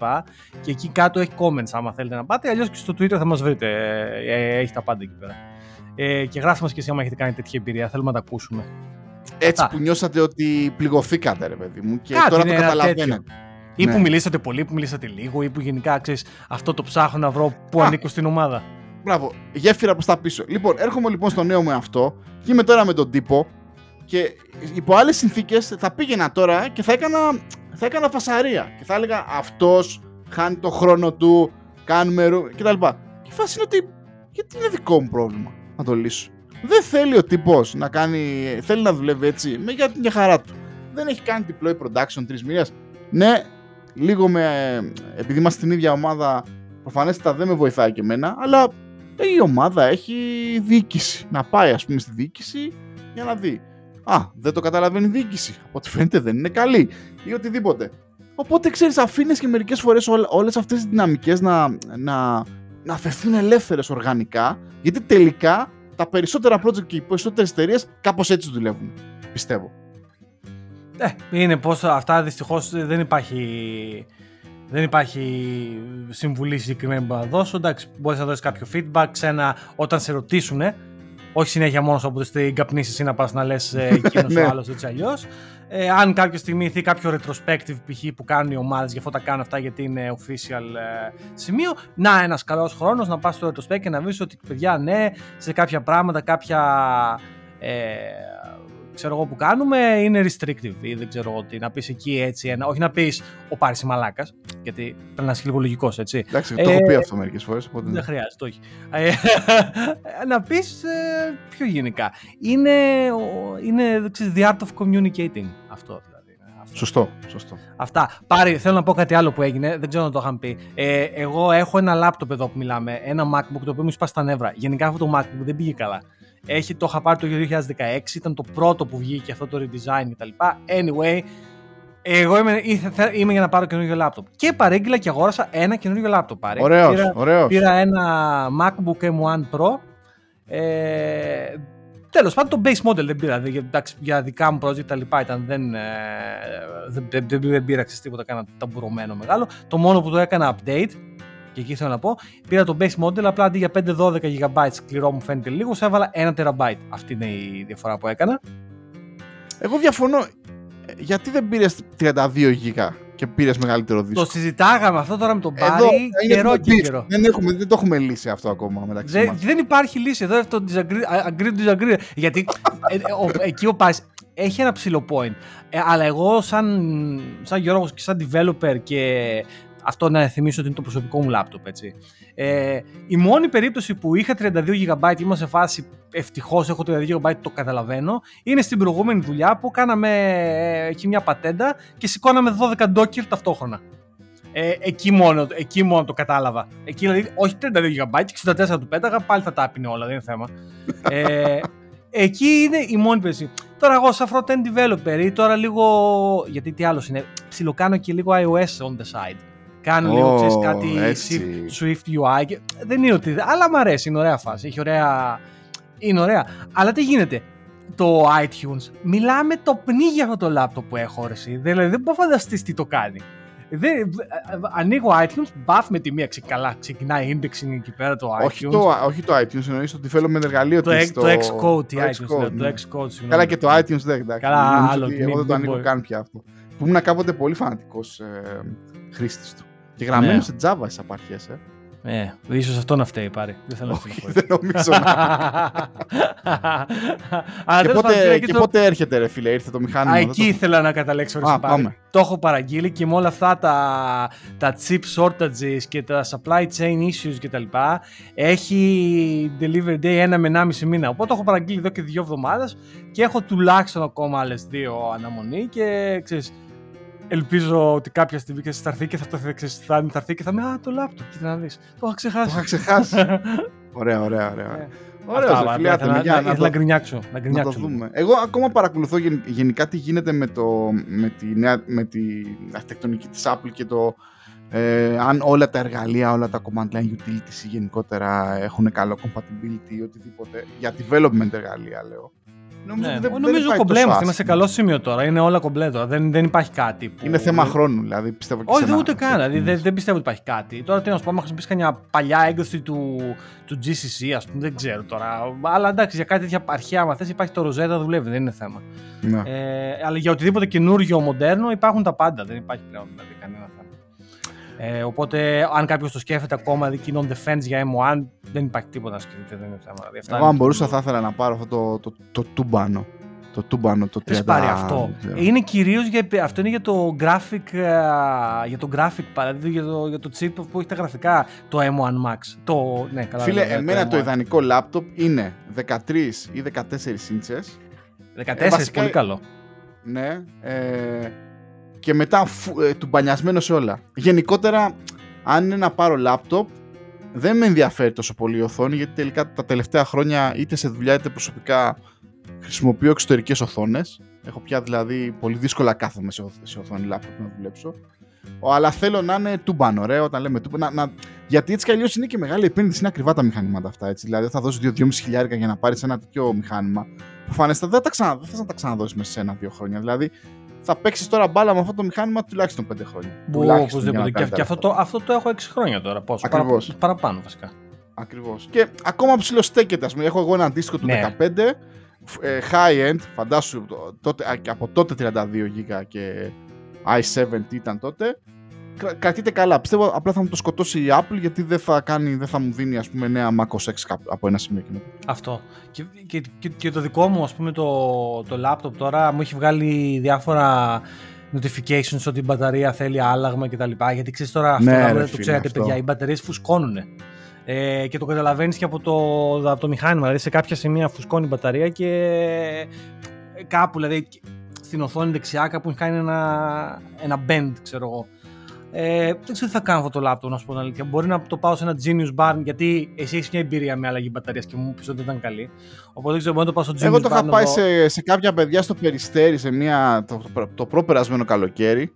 Speaker 1: Και εκεί κάτω έχει comments άμα θέλετε να πάτε, αλλιώς και στο Twitter θα μας βρείτε. Ε, ε, έχει τα πάντα εκεί πέρα. Ε, και γράφτε μας και εσείς άμα έχετε κάνει τέτοια εμπειρία, θέλουμε να τα ακούσουμε.
Speaker 2: Έτσι που νιώσατε ότι πληγωθήκατε, ρε παιδί μου, και τώρα το καταλαβαίνετε.
Speaker 1: Ή ναι. που μιλήσατε πολύ, που μιλήσατε λίγο, ή που γενικά ξέρεις αυτό το ψάχνω να βρω που ανήκω στην ομάδα.
Speaker 2: Μπράβο, γέφυρα προς τα πίσω. Λοιπόν, έρχομαι λοιπόν στο νέο μου αυτό και είμαι τώρα με τον τύπο και υπό άλλες συνθήκες θα πήγαινα τώρα και θα έκανα, θα έκανα φασαρία. Και θα έλεγα αυτός χάνει το χρόνο του, κάνουμε ρου κτλ. Και η φάση είναι ότι γιατί είναι δικό μου πρόβλημα να το λύσω. Δεν θέλει ο τύπο να κάνει. Θέλει να δουλεύει έτσι με για την χαρά του. Δεν έχει κάνει deploy production τρεις μήνες. Ναι, λίγο με. Επειδή είμαστε στην ίδια ομάδα, προφανέστατα δεν με βοηθάει και εμένα, αλλά η ομάδα έχει διοίκηση. Να πάει, ας πούμε, στη διοίκηση για να δει. Α, δεν το καταλαβαίνει η διοίκηση. Από ό,τι φαίνεται δεν είναι καλή ή οτιδήποτε. Οπότε ξέρεις, αφήνεις και μερικές φορές όλες αυτές τις δυναμικές να, να, να αφαιθούν ελεύθερες οργανικά, γιατί τελικά τα περισσότερα project και οι περισσότερες εταιρείες κάπως έτσι δουλεύουν. Πιστεύω.
Speaker 1: Ε, είναι πως αυτά δυστυχώς δεν υπάρχει. Δεν υπάρχει συμβουλή συγκεκριμένη που να δώσω. Εντάξει, μπορείς να δώσεις κάποιο feedback. Ξένα, όταν σε ρωτήσουν, όχι συνέχεια μόνος όποτε στην καπνίσεις ή να πας να λες εκείνος
Speaker 2: Ναι.
Speaker 1: ο άλλος έτσι αλλιώς. Ε, αν κάποια στιγμή ήρθε κάποιο retrospective π.χ. που κάνουν οι ομάδε, γι' αυτό τα κάνουν αυτά γιατί είναι official ε, σημείο. Να, ένας καλός χρόνος να πας στο retrospect και να βρεις ότι παιδιά, ναι, σε κάποια πράγματα, κάποια. Ε, ξέρω εγώ που κάνουμε είναι restrictive ή δεν ξέρω εγώ τι. Να πεις εκεί έτσι ένα. Όχι να πεις ο Πάρης Μαλάκας, γιατί πρέπει να είσαι λίγο λογικός, έτσι.
Speaker 2: Εντάξει,
Speaker 1: Ε,
Speaker 2: το έχω πει αυτό μερικές φορές. Οπότε...
Speaker 1: Δεν χρειάζεται, όχι. Ε, να πεις πιο γενικά. Είναι, ο- είναι ξέρεις, the art of communicating αυτό δηλαδή. Αυτό.
Speaker 2: Σωστό, σωστό.
Speaker 1: Αυτά. Πάρη, θέλω να πω κάτι άλλο που έγινε. Δεν ξέρω αν το είχαν πει. Ε, εγώ έχω ένα λάπτοπ εδώ που μιλάμε. Ένα MacBook το οποίο μου σπάσει τα νεύρα. Γενικά αυτό το MacBook δεν πήγε καλά. Έχει, το είχα πάρει το 2016. Ήταν το πρώτο που βγήκε αυτό το redesign κτλ. Anyway, εγώ είμαι, ήθε- θε- είμαι για να πάρω καινούργιο λάπτοπ. Και παρήγγειλα και αγόρασα ένα καινούργιο λάπτοπ. Πάρη.
Speaker 2: Ωραίος,
Speaker 1: Πήρα-
Speaker 2: ωραίος.
Speaker 1: Πήρα ένα MacBook M1 Pro. Ε, Τέλος πάντων, το base model δεν πήρα. δηλαδή, εντάξει, για δικά μου project τα λοιπά ήταν. Δεν, ε, δεν, δεν, δεν, δεν πήρα ξέρεις, τίποτα, κάνα ταμπουρωμένο μεγάλο. Το μόνο που το έκανα update, και εκεί θέλω να πω, πήρα το base model, απλά αντί για 5-12 GB σκληρό μου φαίνεται λίγος, σε έβαλα 1 TB. Αυτή είναι η διαφορά που έκανα.
Speaker 2: Εγώ διαφωνώ. Ε, Γιατί δεν πήρες 32 γίγα και πήρες μεγαλύτερο δίσκο;
Speaker 1: Το συζητάγαμε αυτό τώρα με τον
Speaker 2: Εδώ
Speaker 1: Πάρη
Speaker 2: είναι
Speaker 1: καιρό
Speaker 2: το
Speaker 1: και
Speaker 2: beef.
Speaker 1: καιρό.
Speaker 2: Δεν, έχουμε, δεν το έχουμε λύσει αυτό ακόμα μεταξύ
Speaker 1: Δεν,
Speaker 2: μας.
Speaker 1: δεν υπάρχει λύση. Εδώ αυτό το disagree, agree to disagree. Γιατί ε, ε, ο, εκεί ο Πας έχει ένα ψηλό point. Ε, αλλά εγώ σαν, σαν Γιώργος και σαν developer και αυτό να θυμίσω ότι είναι το προσωπικό μου λάπτοπ, έτσι. Ε, η μόνη περίπτωση που είχα 32 GB, είμαι σε φάση ευτυχώς έχω 32 GB, το καταλαβαίνω, είναι στην προηγούμενη δουλειά που κάναμε ε, εκεί μια πατέντα και σηκώναμε 12 Docker ταυτόχρονα. Ε, εκεί, μόνο, εκεί μόνο το κατάλαβα. Εκεί δηλαδή, όχι 32 GB, 64 του πέταγα, πάλι θα τα άπινε όλα, δεν είναι θέμα. ε, εκεί είναι η μόνη περίπτωση. Τώρα εγώ σαν front-end developer ή τώρα λίγο, γιατί τι άλλο είναι, ψιλοκάνω και λίγο iOS on the side. Κάνω λίγο,
Speaker 2: Ω,
Speaker 1: ξέρεις, κάτι
Speaker 2: έτσι.
Speaker 1: Swift, Swift UI. και- Δεν είναι ότι. Αλλά μου αρέσει, είναι ωραία φάση. Έχει ωραία. Είναι ωραία. Αλλά τι γίνεται. Το iTunes. Μιλάμε το πνίγει αυτό το λάπτοπ που έχω ρε, εσύ. Δηλαδή δεν μπορώ να φανταστείς τι το κάνει. Δεν, ε, ε, ανοίγω iTunes, μπαφ με τη μία ξε- καλά, ξεκινάει indexing εκεί πέρα το iTunes.
Speaker 2: όχι, το, όχι το iTunes, εννοείς το development εργαλείο
Speaker 1: το,
Speaker 2: της,
Speaker 1: X- το Xcode, τι
Speaker 2: το
Speaker 1: iTunes,
Speaker 2: Xcode,
Speaker 1: λέω,
Speaker 2: ναι.
Speaker 1: το Xcode, συγγνώμη.
Speaker 2: Καλά και το iTunes δεν εντάξει.
Speaker 1: Καλά,
Speaker 2: Νομίζω
Speaker 1: άλλο,
Speaker 2: ότι
Speaker 1: ναι,
Speaker 2: εγώ δεν το
Speaker 1: δεν
Speaker 2: ανοίγω
Speaker 1: μπορεί.
Speaker 2: καν πια αυτό. Που ήμουν κάποτε πολύ φανατικός ε, χρήστης του. Και γραμμένο
Speaker 1: Ναι.
Speaker 2: σε Java στις απαρχές, ε.
Speaker 1: Ε, ίσως αυτό να φταίει πάρει. Δεν θέλω να
Speaker 2: Όχι,
Speaker 1: στενοχωρήσω.
Speaker 2: δεν νομίζω να.
Speaker 1: Αλλά
Speaker 2: και
Speaker 1: τέλος πάντων,
Speaker 2: πότε,
Speaker 1: πήρα
Speaker 2: και
Speaker 1: το-
Speaker 2: πότε έρχεται ρε φίλε, ήρθε το μηχάνημα.
Speaker 1: Α,
Speaker 2: δεν
Speaker 1: εκεί
Speaker 2: το-
Speaker 1: ήθελα να καταλέξω. ρε
Speaker 2: Α,
Speaker 1: Σιπάρη.
Speaker 2: πάμε.
Speaker 1: Το έχω παραγγείλει και με όλα αυτά τα, τα chip shortages και τα supply chain issues κτλ. Έχει delivery day ένα με 1,5 μήνα. Οπότε το έχω παραγγείλει εδώ και δύο εβδομάδες και έχω τουλάχιστον ακόμα άλλες δύο αναμονή και ξέρεις, ελπίζω ότι κάποια στιγμή ξέρεις, θα έρθει και θα, το, ξέρεις, θα, θα έρθει και θα με Α, το laptop, κοίτα να δεις. Το είχα
Speaker 2: Το
Speaker 1: ξεχάσει.
Speaker 2: είχα ξεχάσει. ωραία, ωραία, ωραία.
Speaker 1: Ε,
Speaker 2: Ωραίο,
Speaker 1: αυτά,
Speaker 2: φίλε, άντε,
Speaker 1: ήθελα να-
Speaker 2: για να
Speaker 1: ήθελα
Speaker 2: το-
Speaker 1: να γκρινιάξω. Να
Speaker 2: Να το
Speaker 1: γκρινιάξω λίγο.
Speaker 2: δούμε. Εγώ ακόμα παρακολουθώ γεν- γενικά τι γίνεται με, το, με, τη, νέα, με τη αρχιτεκτονική της Apple και το ε, αν όλα τα εργαλεία, όλα τα command line utilities ή γενικότερα έχουν καλό compatibility ή οτιδήποτε. Για development εργαλεία λέω. Νομίζω,
Speaker 1: Ναι,
Speaker 2: ότι δεν, δεν
Speaker 1: νομίζω
Speaker 2: υπάρχει
Speaker 1: κομπλέ
Speaker 2: τόσο
Speaker 1: είμαστε. Είμαστε σε
Speaker 2: άσχημο.
Speaker 1: καλό σημείο τώρα. Είναι όλα κομπλέ τώρα. Δεν, δεν υπάρχει κάτι. Που...
Speaker 2: Είναι θέμα χρόνου, δηλαδή πιστεύω και
Speaker 1: Όχι,
Speaker 2: σε
Speaker 1: δεν
Speaker 2: ένα-
Speaker 1: ούτε καν. Δηλαδή, δεν, δεν πιστεύω ότι υπάρχει κάτι. Τώρα τι να σου πω, άμα χρησιμοποιήσει καμιά παλιά έκδοση του, του GCC, ας πούμε, δεν ξέρω τώρα. Αλλά εντάξει, για κάτι τέτοια αρχαία, άμα θες, υπάρχει το Rosetta, δουλεύει, δεν είναι θέμα.
Speaker 2: Ναι.
Speaker 1: Ε, αλλά για οτιδήποτε καινούριο, μοντέρνο, υπάρχουν τα πάντα. Δεν υπάρχει πλέον δηλαδή, κανένα θέμα. Ε, οπότε, αν κάποιος το σκέφτεται ακόμα, δηλαδή on defense για M1, δεν υπάρχει τίποτα να σκεφτείτε, δεν είναι θέμα. Δηλαδή, αυτά
Speaker 2: Εγώ
Speaker 1: είναι
Speaker 2: αν μπορούσα
Speaker 1: το-
Speaker 2: θα ήθελα να πάρω αυτό το, το, το, τούμπανο. Το τούμπανο, το 30.
Speaker 1: Δεν πάρει αυτό;
Speaker 2: δεν ξέρω.
Speaker 1: Είναι κυρίως για, αυτό είναι για το graphic, ε, για το graphic δηλαδή για το, για το chip που έχει τα γραφικά, το M1 Max. Το, ναι, καλά,
Speaker 2: Φίλε,
Speaker 1: ναι,
Speaker 2: εμένα το
Speaker 1: M1.
Speaker 2: ιδανικό λάπτοπ είναι 13 ή 14 ίντσες
Speaker 1: 14,
Speaker 2: Ε, βασικά-
Speaker 1: πολύ καλό.
Speaker 2: Ναι. Ε, και μετά φου, ε, του μπανιασμένο σε όλα. Γενικότερα, αν είναι να πάρω λάπτοπ, δεν με ενδιαφέρει τόσο πολύ η οθόνη, γιατί τελικά τα τελευταία χρόνια είτε σε δουλειά είτε προσωπικά χρησιμοποιώ εξωτερικές οθόνες. Έχω πια δηλαδή πολύ δύσκολα κάθομαι σε, οθ- σε οθόνη λάπτοπ να δουλέψω. Ο, αλλά θέλω να είναι τούμπαν, ωραία, όταν λέμε τούμπαν. Να, να, γιατί έτσι κι αλλιώς είναι και μεγάλη επένδυση, είναι ακριβά τα μηχανήματα αυτά. Έτσι. Δηλαδή, θα δώσει 2-2,5 χιλιάρικα για να πάρεις ένα τέτοιο μηχάνημα. Προφανέστατα δεν, τα ξανα, δεν θες να τα ξαναδώσεις μέσα σε ένα-δύο χρόνια. Δηλαδή, θα παίξεις τώρα μπάλα με αυτό το μηχάνημα τουλάχιστον 5 χρόνια.
Speaker 1: Μπου,
Speaker 2: Τουλάχιστον για να
Speaker 1: οπωσδήποτε. Και,
Speaker 2: κάνει
Speaker 1: και
Speaker 2: τα
Speaker 1: αυτό, το, αυτό το έχω 6 χρόνια τώρα. Πόσο,
Speaker 2: Ακριβώς.
Speaker 1: παρα- παραπάνω βασικά.
Speaker 2: Ακριβώς. Και ακόμα ψηλοστέκεται, ας πούμε. Έχω εγώ ένα δίσκο του ναι. 15, ε, high-end, φαντάσου, τότε, από τότε 32 GB και i7 ήταν τότε. Κρατείτε καλά. Πιστεύω απλά θα μου το σκοτώσει η Apple γιατί δεν θα, κάνει, δεν θα μου δίνει ας πούμε, νέα Mac OS X από ένα σημείο και
Speaker 1: Αυτό. Και, και, και, και, το δικό μου, ας πούμε, το, το laptop τώρα μου έχει βγάλει διάφορα notifications ότι η μπαταρία θέλει άλλαγμα κτλ. Γιατί ξέρεις τώρα αυτό, ναι, ρε, το ξέρετε, αυτό. παιδιά, οι μπαταρίες φουσκώνουν. Ε, και το καταλαβαίνεις και από το, από το μηχάνημα. Δηλαδή σε κάποια σημεία φουσκώνει η μπαταρία και κάπου, δηλαδή στην οθόνη δεξιά, κάπου έχει κάνει ένα, ένα bend, ξέρω εγώ. Ε, δεν ξέρω τι θα κάνω αυτό το laptop, να σου πω την αλήθεια. Μπορεί να το πάω σε ένα Genius Barn, γιατί εσύ έχεις μια εμπειρία με αλλαγή μπαταρίας και μου πεις ότι δεν ήταν καλή. Οπότε δεν ξέρω, μπορεί να το πάω στο Genius
Speaker 2: Εγώ το είχα πάει σε, σε κάποια παιδιά στο περιστέρι σε μια, το, το, το προπερασμένο καλοκαίρι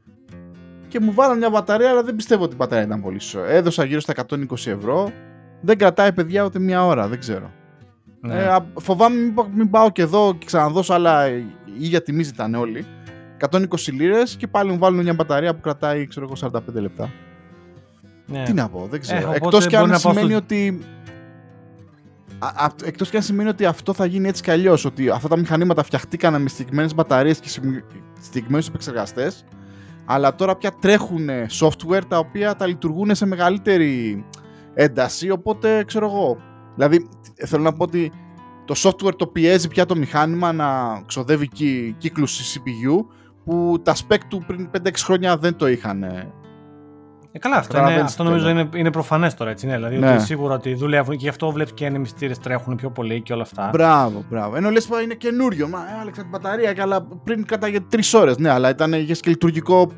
Speaker 2: και μου βάλαν μια μπαταρία, αλλά δεν πιστεύω ότι η μπαταρία ήταν πολύ σωστή. Έδωσα γύρω στα 120 ευρώ. Δεν κρατάει παιδιά ούτε μια ώρα, δεν ξέρω. Ναι. Ε, φοβάμαι μην, μην πάω και εδώ και ξαναδώσω άλλα η ίδια τιμή ζητάνε όλοι. 120 λίρες και πάλι μου βάλουν μια μπαταρία που κρατάει ξέρω εγώ 45 λεπτά. Ναι. Τι να πω, δεν ξέρω. Ε, Εκτός και αν σημαίνει στο... ότι. Εκτός και αν σημαίνει ότι αυτό θα γίνει έτσι κι αλλιώς. Ότι αυτά τα μηχανήματα φτιαχτήκαν με συγκεκριμένε μπαταρίες και συγκεκριμένου επεξεργαστές. Αλλά τώρα πια τρέχουν software τα οποία τα λειτουργούν σε μεγαλύτερη ένταση. Οπότε ξέρω εγώ. Δηλαδή θέλω να πω ότι το software το πιέζει πια το μηχάνημα να ξοδεύει κύκλους CPU που τα spec του πριν 5-6 χρόνια δεν το είχαν.
Speaker 1: Ε, καλά, αυτό, είναι, αυτό νομίζω είναι, είναι προφανές τώρα. Έτσι, ναι. Δηλαδή ναι. ότι σίγουρα ότι δουλεύουν και γι' αυτό βλέπεις και οι μυστήρε τρέχουν πιο πολύ και όλα αυτά.
Speaker 2: Μπράβο, μπράβο. Ενώ λες είναι καινούριο. Μα άλλαξα την μπαταρία, αλλά πριν κάταγε 3 ώρες. Ναι, αλλά ήταν είχες και λειτουργικό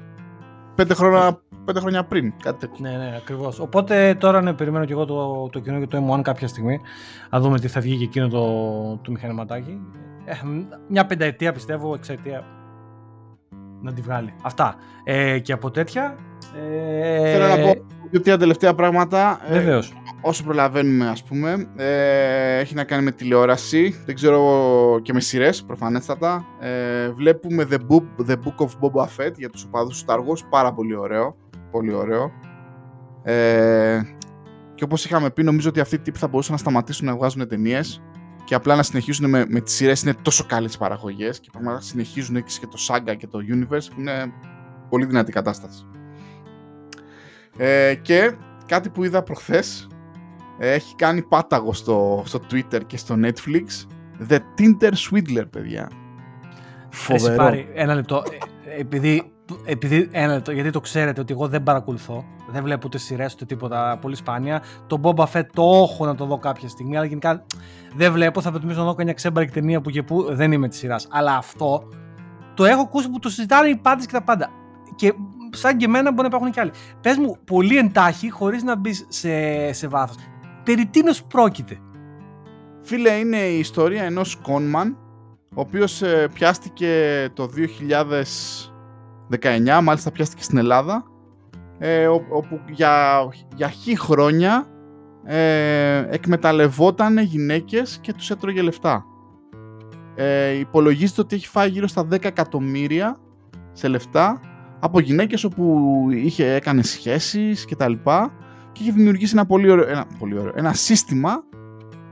Speaker 2: 5 χρόνια, 5 χρόνια πριν. Κάτι τέτοιο.
Speaker 1: Ναι, ναι, ακριβώς. Οπότε τώρα ναι, περιμένω και εγώ το, το κοινό και το M1 κάποια στιγμή. Να δούμε τι θα βγει και εκείνο το, το μηχανηματάκι. Ε, μια πενταετία πιστεύω, εξαετία να τη βγάλει. Αυτά. Ε, και από τέτοια.
Speaker 2: Ε... Θέλω να πω δύο τελευταία πράγματα.
Speaker 1: Ε, Βεβαίως. Ε,
Speaker 2: όσο προλαβαίνουμε, ας πούμε. Ε, έχει να κάνει με τηλεόραση. Δεν ξέρω και με σειρές, προφανέστατα. Ε, βλέπουμε The Book, The Book of Boba Fett για τους οπαδούς του Star Wars. Πάρα πολύ ωραίο. Πολύ ωραίο. Ε, και όπως είχαμε πει, νομίζω ότι αυτοί οι τύποι θα μπορούσαν να σταματήσουν να βγάζουν ταινίες και απλά να συνεχίσουν με, με τις σειρές είναι τόσο καλές παραγωγές και πραγματικά συνεχίζουν έτσι και το Saga και το Universe που είναι πολύ δυνατή κατάσταση. Ε, και κάτι που είδα προχθές ε, έχει κάνει πάταγο στο, στο Twitter και στο Netflix The Tinder Swindler, παιδιά.
Speaker 1: Φοβερό. Πάρει ένα λεπτό. Ε, επειδή επειδή, ένα λεπτό, γιατί το ξέρετε ότι εγώ δεν παρακολουθώ, δεν βλέπω ούτε σειρές ούτε τίποτα πολύ σπάνια. Το Boba Fett το έχω να το δω κάποια στιγμή, αλλά γενικά δεν βλέπω. Θα προτιμήσω να δω μια ξέμπαρη ταινία που και που δεν είμαι της σειράς. Αλλά αυτό το έχω ακούσει που το συζητάνε οι πάντες και τα πάντα. Και σαν και εμένα μπορεί να υπάρχουν και άλλοι. Πες μου πολύ εντάχει, χωρίς να μπεις σε, σε βάθος. Περί τίνος πρόκειται;
Speaker 2: Φίλε, είναι η ιστορία ενός κόνμαν, ο οποίος ε, πιάστηκε το 2000 19, μάλιστα πιάστηκε στην Ελλάδα, ε, όπου για, για χι χρόνια ε, εκμεταλλευόταν γυναίκες και τους έτρωγε λεφτά. Ε, υπολογίζεται ότι έχει φάει γύρω στα 10 εκατομμύρια σε λεφτά από γυναίκες όπου είχε, έκανε σχέσεις και τα λοιπά και είχε δημιουργήσει ένα πολύ ωραίο, ένα, πολύ ωραίο, ένα σύστημα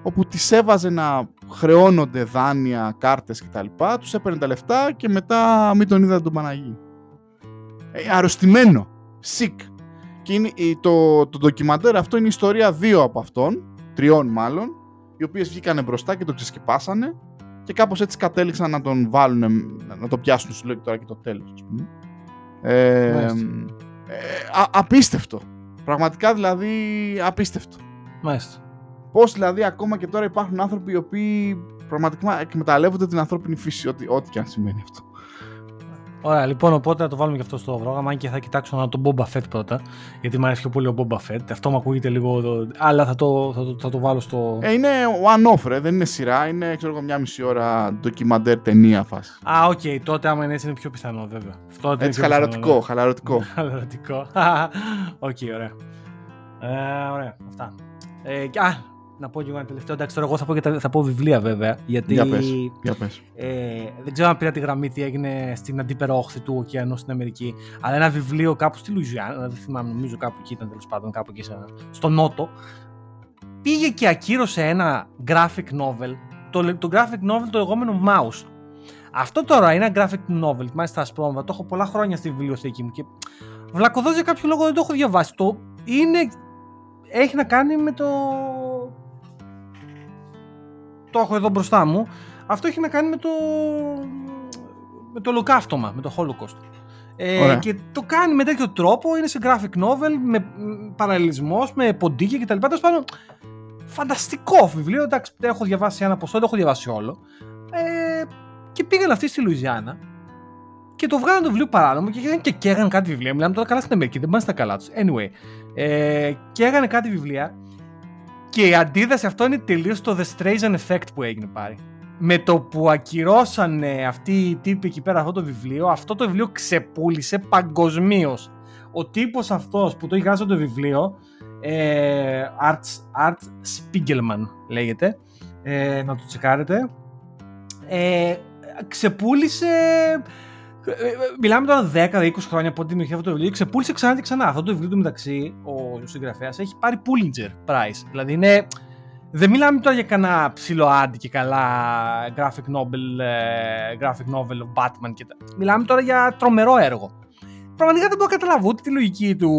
Speaker 2: όπου τις έβαζε να χρεώνονται δάνεια, κάρτες κτλ. Τους έπαιρνε τα λεφτά και μετά μην τον είδα τον Παναγί. Ε, αρρωστημένο. Sick. Και είναι, το, το ντοκιμαντέρ αυτό είναι η ιστορία δύο από αυτών, τριών μάλλον, οι οποίες βγήκαν μπροστά και το ξεσκεπάσανε και κάπως έτσι κατέληξαν να τον βάλουν, να το πιάσουν στο λόγιο τώρα και το τέλος, ας πούμε. Ε, ε, απίστευτο. Πραγματικά δηλαδή απίστευτο.
Speaker 1: Μάλιστα.
Speaker 2: Πώς δηλαδή ακόμα και τώρα υπάρχουν άνθρωποι οι οποίοι πραγματικά εκμεταλλεύονται την ανθρώπινη φύση, ό,τι, ό,τι και αν σημαίνει αυτό.
Speaker 1: Ωραία, λοιπόν, οπότε να το βάλουμε και αυτό στο πρόγραμμα. Αν και θα κοιτάξω να τον Boba Fett πρώτα. Γιατί μου αρέσει πιο πολύ ο Boba Fett. Αυτό μου ακούγεται λίγο. Αλλά θα το, θα το, θα το βάλω στο.
Speaker 2: Ε, είναι one-off, ρε. Δεν είναι σειρά. Είναι ξέρω εγώ, μια μισή ώρα ντοκιμαντέρ ταινία φάση.
Speaker 1: Α, OK. Okay. Τότε, άμα είναι έτσι, είναι πιο πιθανό, βέβαια.
Speaker 2: Αυτό έτσι, χαλαρωτικό. Πιθανό, χαλαρωτικό.
Speaker 1: χαλαρωτικό. OK, okay, ωραία. Ε, ωραία. Αυτά. Ε, α, να πω και εγώ ένα τελευταίο. Εντάξει, τώρα εγώ θα πω, και τα, θα πω βιβλία βέβαια. Γιατί
Speaker 2: για πες, για πες.
Speaker 1: Ε, δεν ξέρω αν πήρα τη γραμμή τι έγινε στην αντίπερα όχθη του ωκεανού στην Αμερική. Αλλά ένα βιβλίο κάπου στη Λουιζιάννα, δεν θυμάμαι, νομίζω κάπου εκεί ήταν τέλος πάντων, κάπου εκεί στο Νότο. πήγε και ακύρωσε ένα graphic novel, το, το graphic novel το λεγόμενο Mouse. Αυτό τώρα είναι ένα graphic novel, μάλιστα ασπρόμβα, το έχω πολλά χρόνια στη βιβλιοθήκη μου και βλακωδώς για κάποιο λόγο δεν το έχω διαβάσει. Το είναι, έχει να κάνει με το... Το έχω εδώ μπροστά μου. Αυτό έχει να κάνει με το, με το ολοκαύτωμα, με το Holocaust. Ε, και το κάνει με τέτοιο τρόπο, είναι σε graphic novel, με παραλληλισμός, με ποντίκια κτλ. Τέλος πάντων, φανταστικό βιβλίο. Εντάξει, έχω διαβάσει ένα ποσό, δεν έχω διαβάσει όλο. Ε, και πήγαν αυτοί στη Λουιζιάννα και το βγάλαν το βιβλίο παράνομο και, και καίγανε κάτι βιβλία. Μιλάμε τώρα καλά στην Αμερική, δεν πάνε στα καλά τους. Anyway, ε, καίγανε κάτι βιβλία και η αντίδραση αυτό είναι τελείως το The Streisand Effect που έγινε πάρει με το που ακυρώσανε αυτοί οι τύποι εκεί πέρα αυτό το βιβλίο, αυτό το βιβλίο ξεπούλησε παγκοσμίως. Ο τύπος αυτός που το είχε το βιβλίο, ε, Art, Art Spiegelman λέγεται, ε, να το τσεκάρετε, ε, ξεπούλησε ε, Μιλάμε τώρα 10-20 χρόνια από την δημιουργία αυτό το βιβλίο. Ξεπούλησε ξανά και ξανά. Αυτό το βιβλίο του μεταξύ, ο συγγραφέας έχει πάρει Pulitzer Prize. Δηλαδή είναι δεν μιλάμε τώρα για κανένα ψηλό άντι και καλά graphic novel, ε, graphic novel of Batman και τα. Μιλάμε τώρα για τρομερό έργο. Πραγματικά δεν μπορώ να καταλάβω ούτε τη λογική του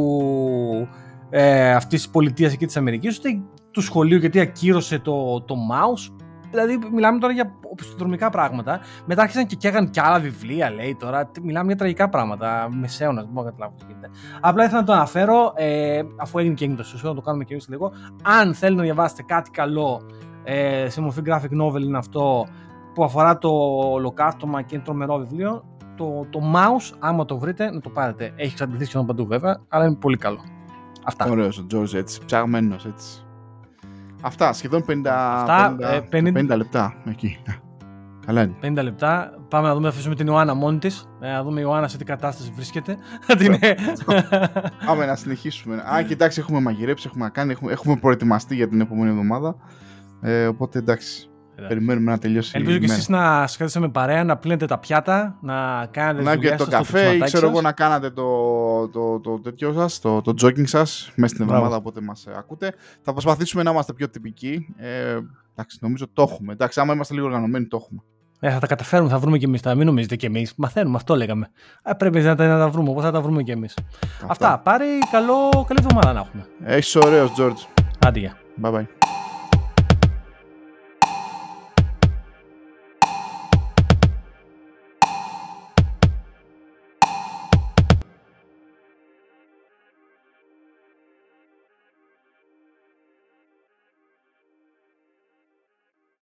Speaker 1: ε, αυτής της πολιτείας εκεί της Αμερικής, ούτε του σχολείου γιατί ακύρωσε το, το mouse. Δηλαδή, μιλάμε τώρα για οπισθοδρομικά πράγματα. Μετά άρχισαν και καίγαν και άλλα βιβλία, λέει τώρα. Μιλάμε για τραγικά πράγματα. Μεσαίωνας, δεν μπορώ να καταλάβω τι γίνεται. Απλά ήθελα να το αναφέρω, ε, αφού έγινε και έγινε το σωσίο, να το κάνουμε και εμείς λίγο. Αν θέλετε να διαβάσετε κάτι καλό ε, σε μορφή graphic novel, είναι αυτό που αφορά το ολοκαύτωμα και είναι τρομερό βιβλίο. Το, το mouse, άμα το βρείτε, να το πάρετε. Έχει εξαντληθεί σχεδόν παντού βέβαια, αλλά είναι πολύ καλό. Αυτά.
Speaker 2: Ωραίος ο George έτσι, ψαγμένος έτσι. Αυτά, σχεδόν 50, Αυτά, 50, 50... 50 λεπτά εκεί. Καλά είναι.
Speaker 1: 50 λεπτά. Πάμε να δούμε, αφήσουμε την Ιωάννα μόνη της. Ε, να δούμε η Ιωάννα σε τι κατάσταση βρίσκεται.
Speaker 2: Πάμε να συνεχίσουμε. Α, κοιτάξτε, έχουμε μαγειρέψει, έχουμε κάνει, έχουμε, έχουμε προετοιμαστεί για την επόμενη εβδομάδα. Ε, οπότε εντάξει. Περιμένουμε να τελειώσει.
Speaker 1: Ελπίζω και εσείς να σκέφτεστε με παρέα, να πλύνετε τα πιάτα, να κάνετε
Speaker 2: Να πιείτε το καφέ ή ξέρω εγώ να κάνετε το, το, το, το τέτοιο σας, το, το jogging σας μέσα στην εβδομάδα όποτε μας ακούτε. Θα προσπαθήσουμε να είμαστε πιο τυπικοί. Ε, εντάξει, νομίζω το έχουμε. Εντάξει, άμα είμαστε λίγο οργανωμένοι, το έχουμε.
Speaker 1: Ε, θα τα καταφέρουμε, θα βρούμε κι εμείς. Θα μην νομίζετε κι εμείς. Μαθαίνουμε, αυτό λέγαμε. Ε, πρέπει να τα, να τα βρούμε, όπω θα τα βρούμε κι εμείς. Αυτά. Αυτά. Πάρε καλό, καλή εβδομάδα να έχουμε.
Speaker 2: Έχεις ωραίος, George.
Speaker 1: Άντε,
Speaker 2: Bye bye.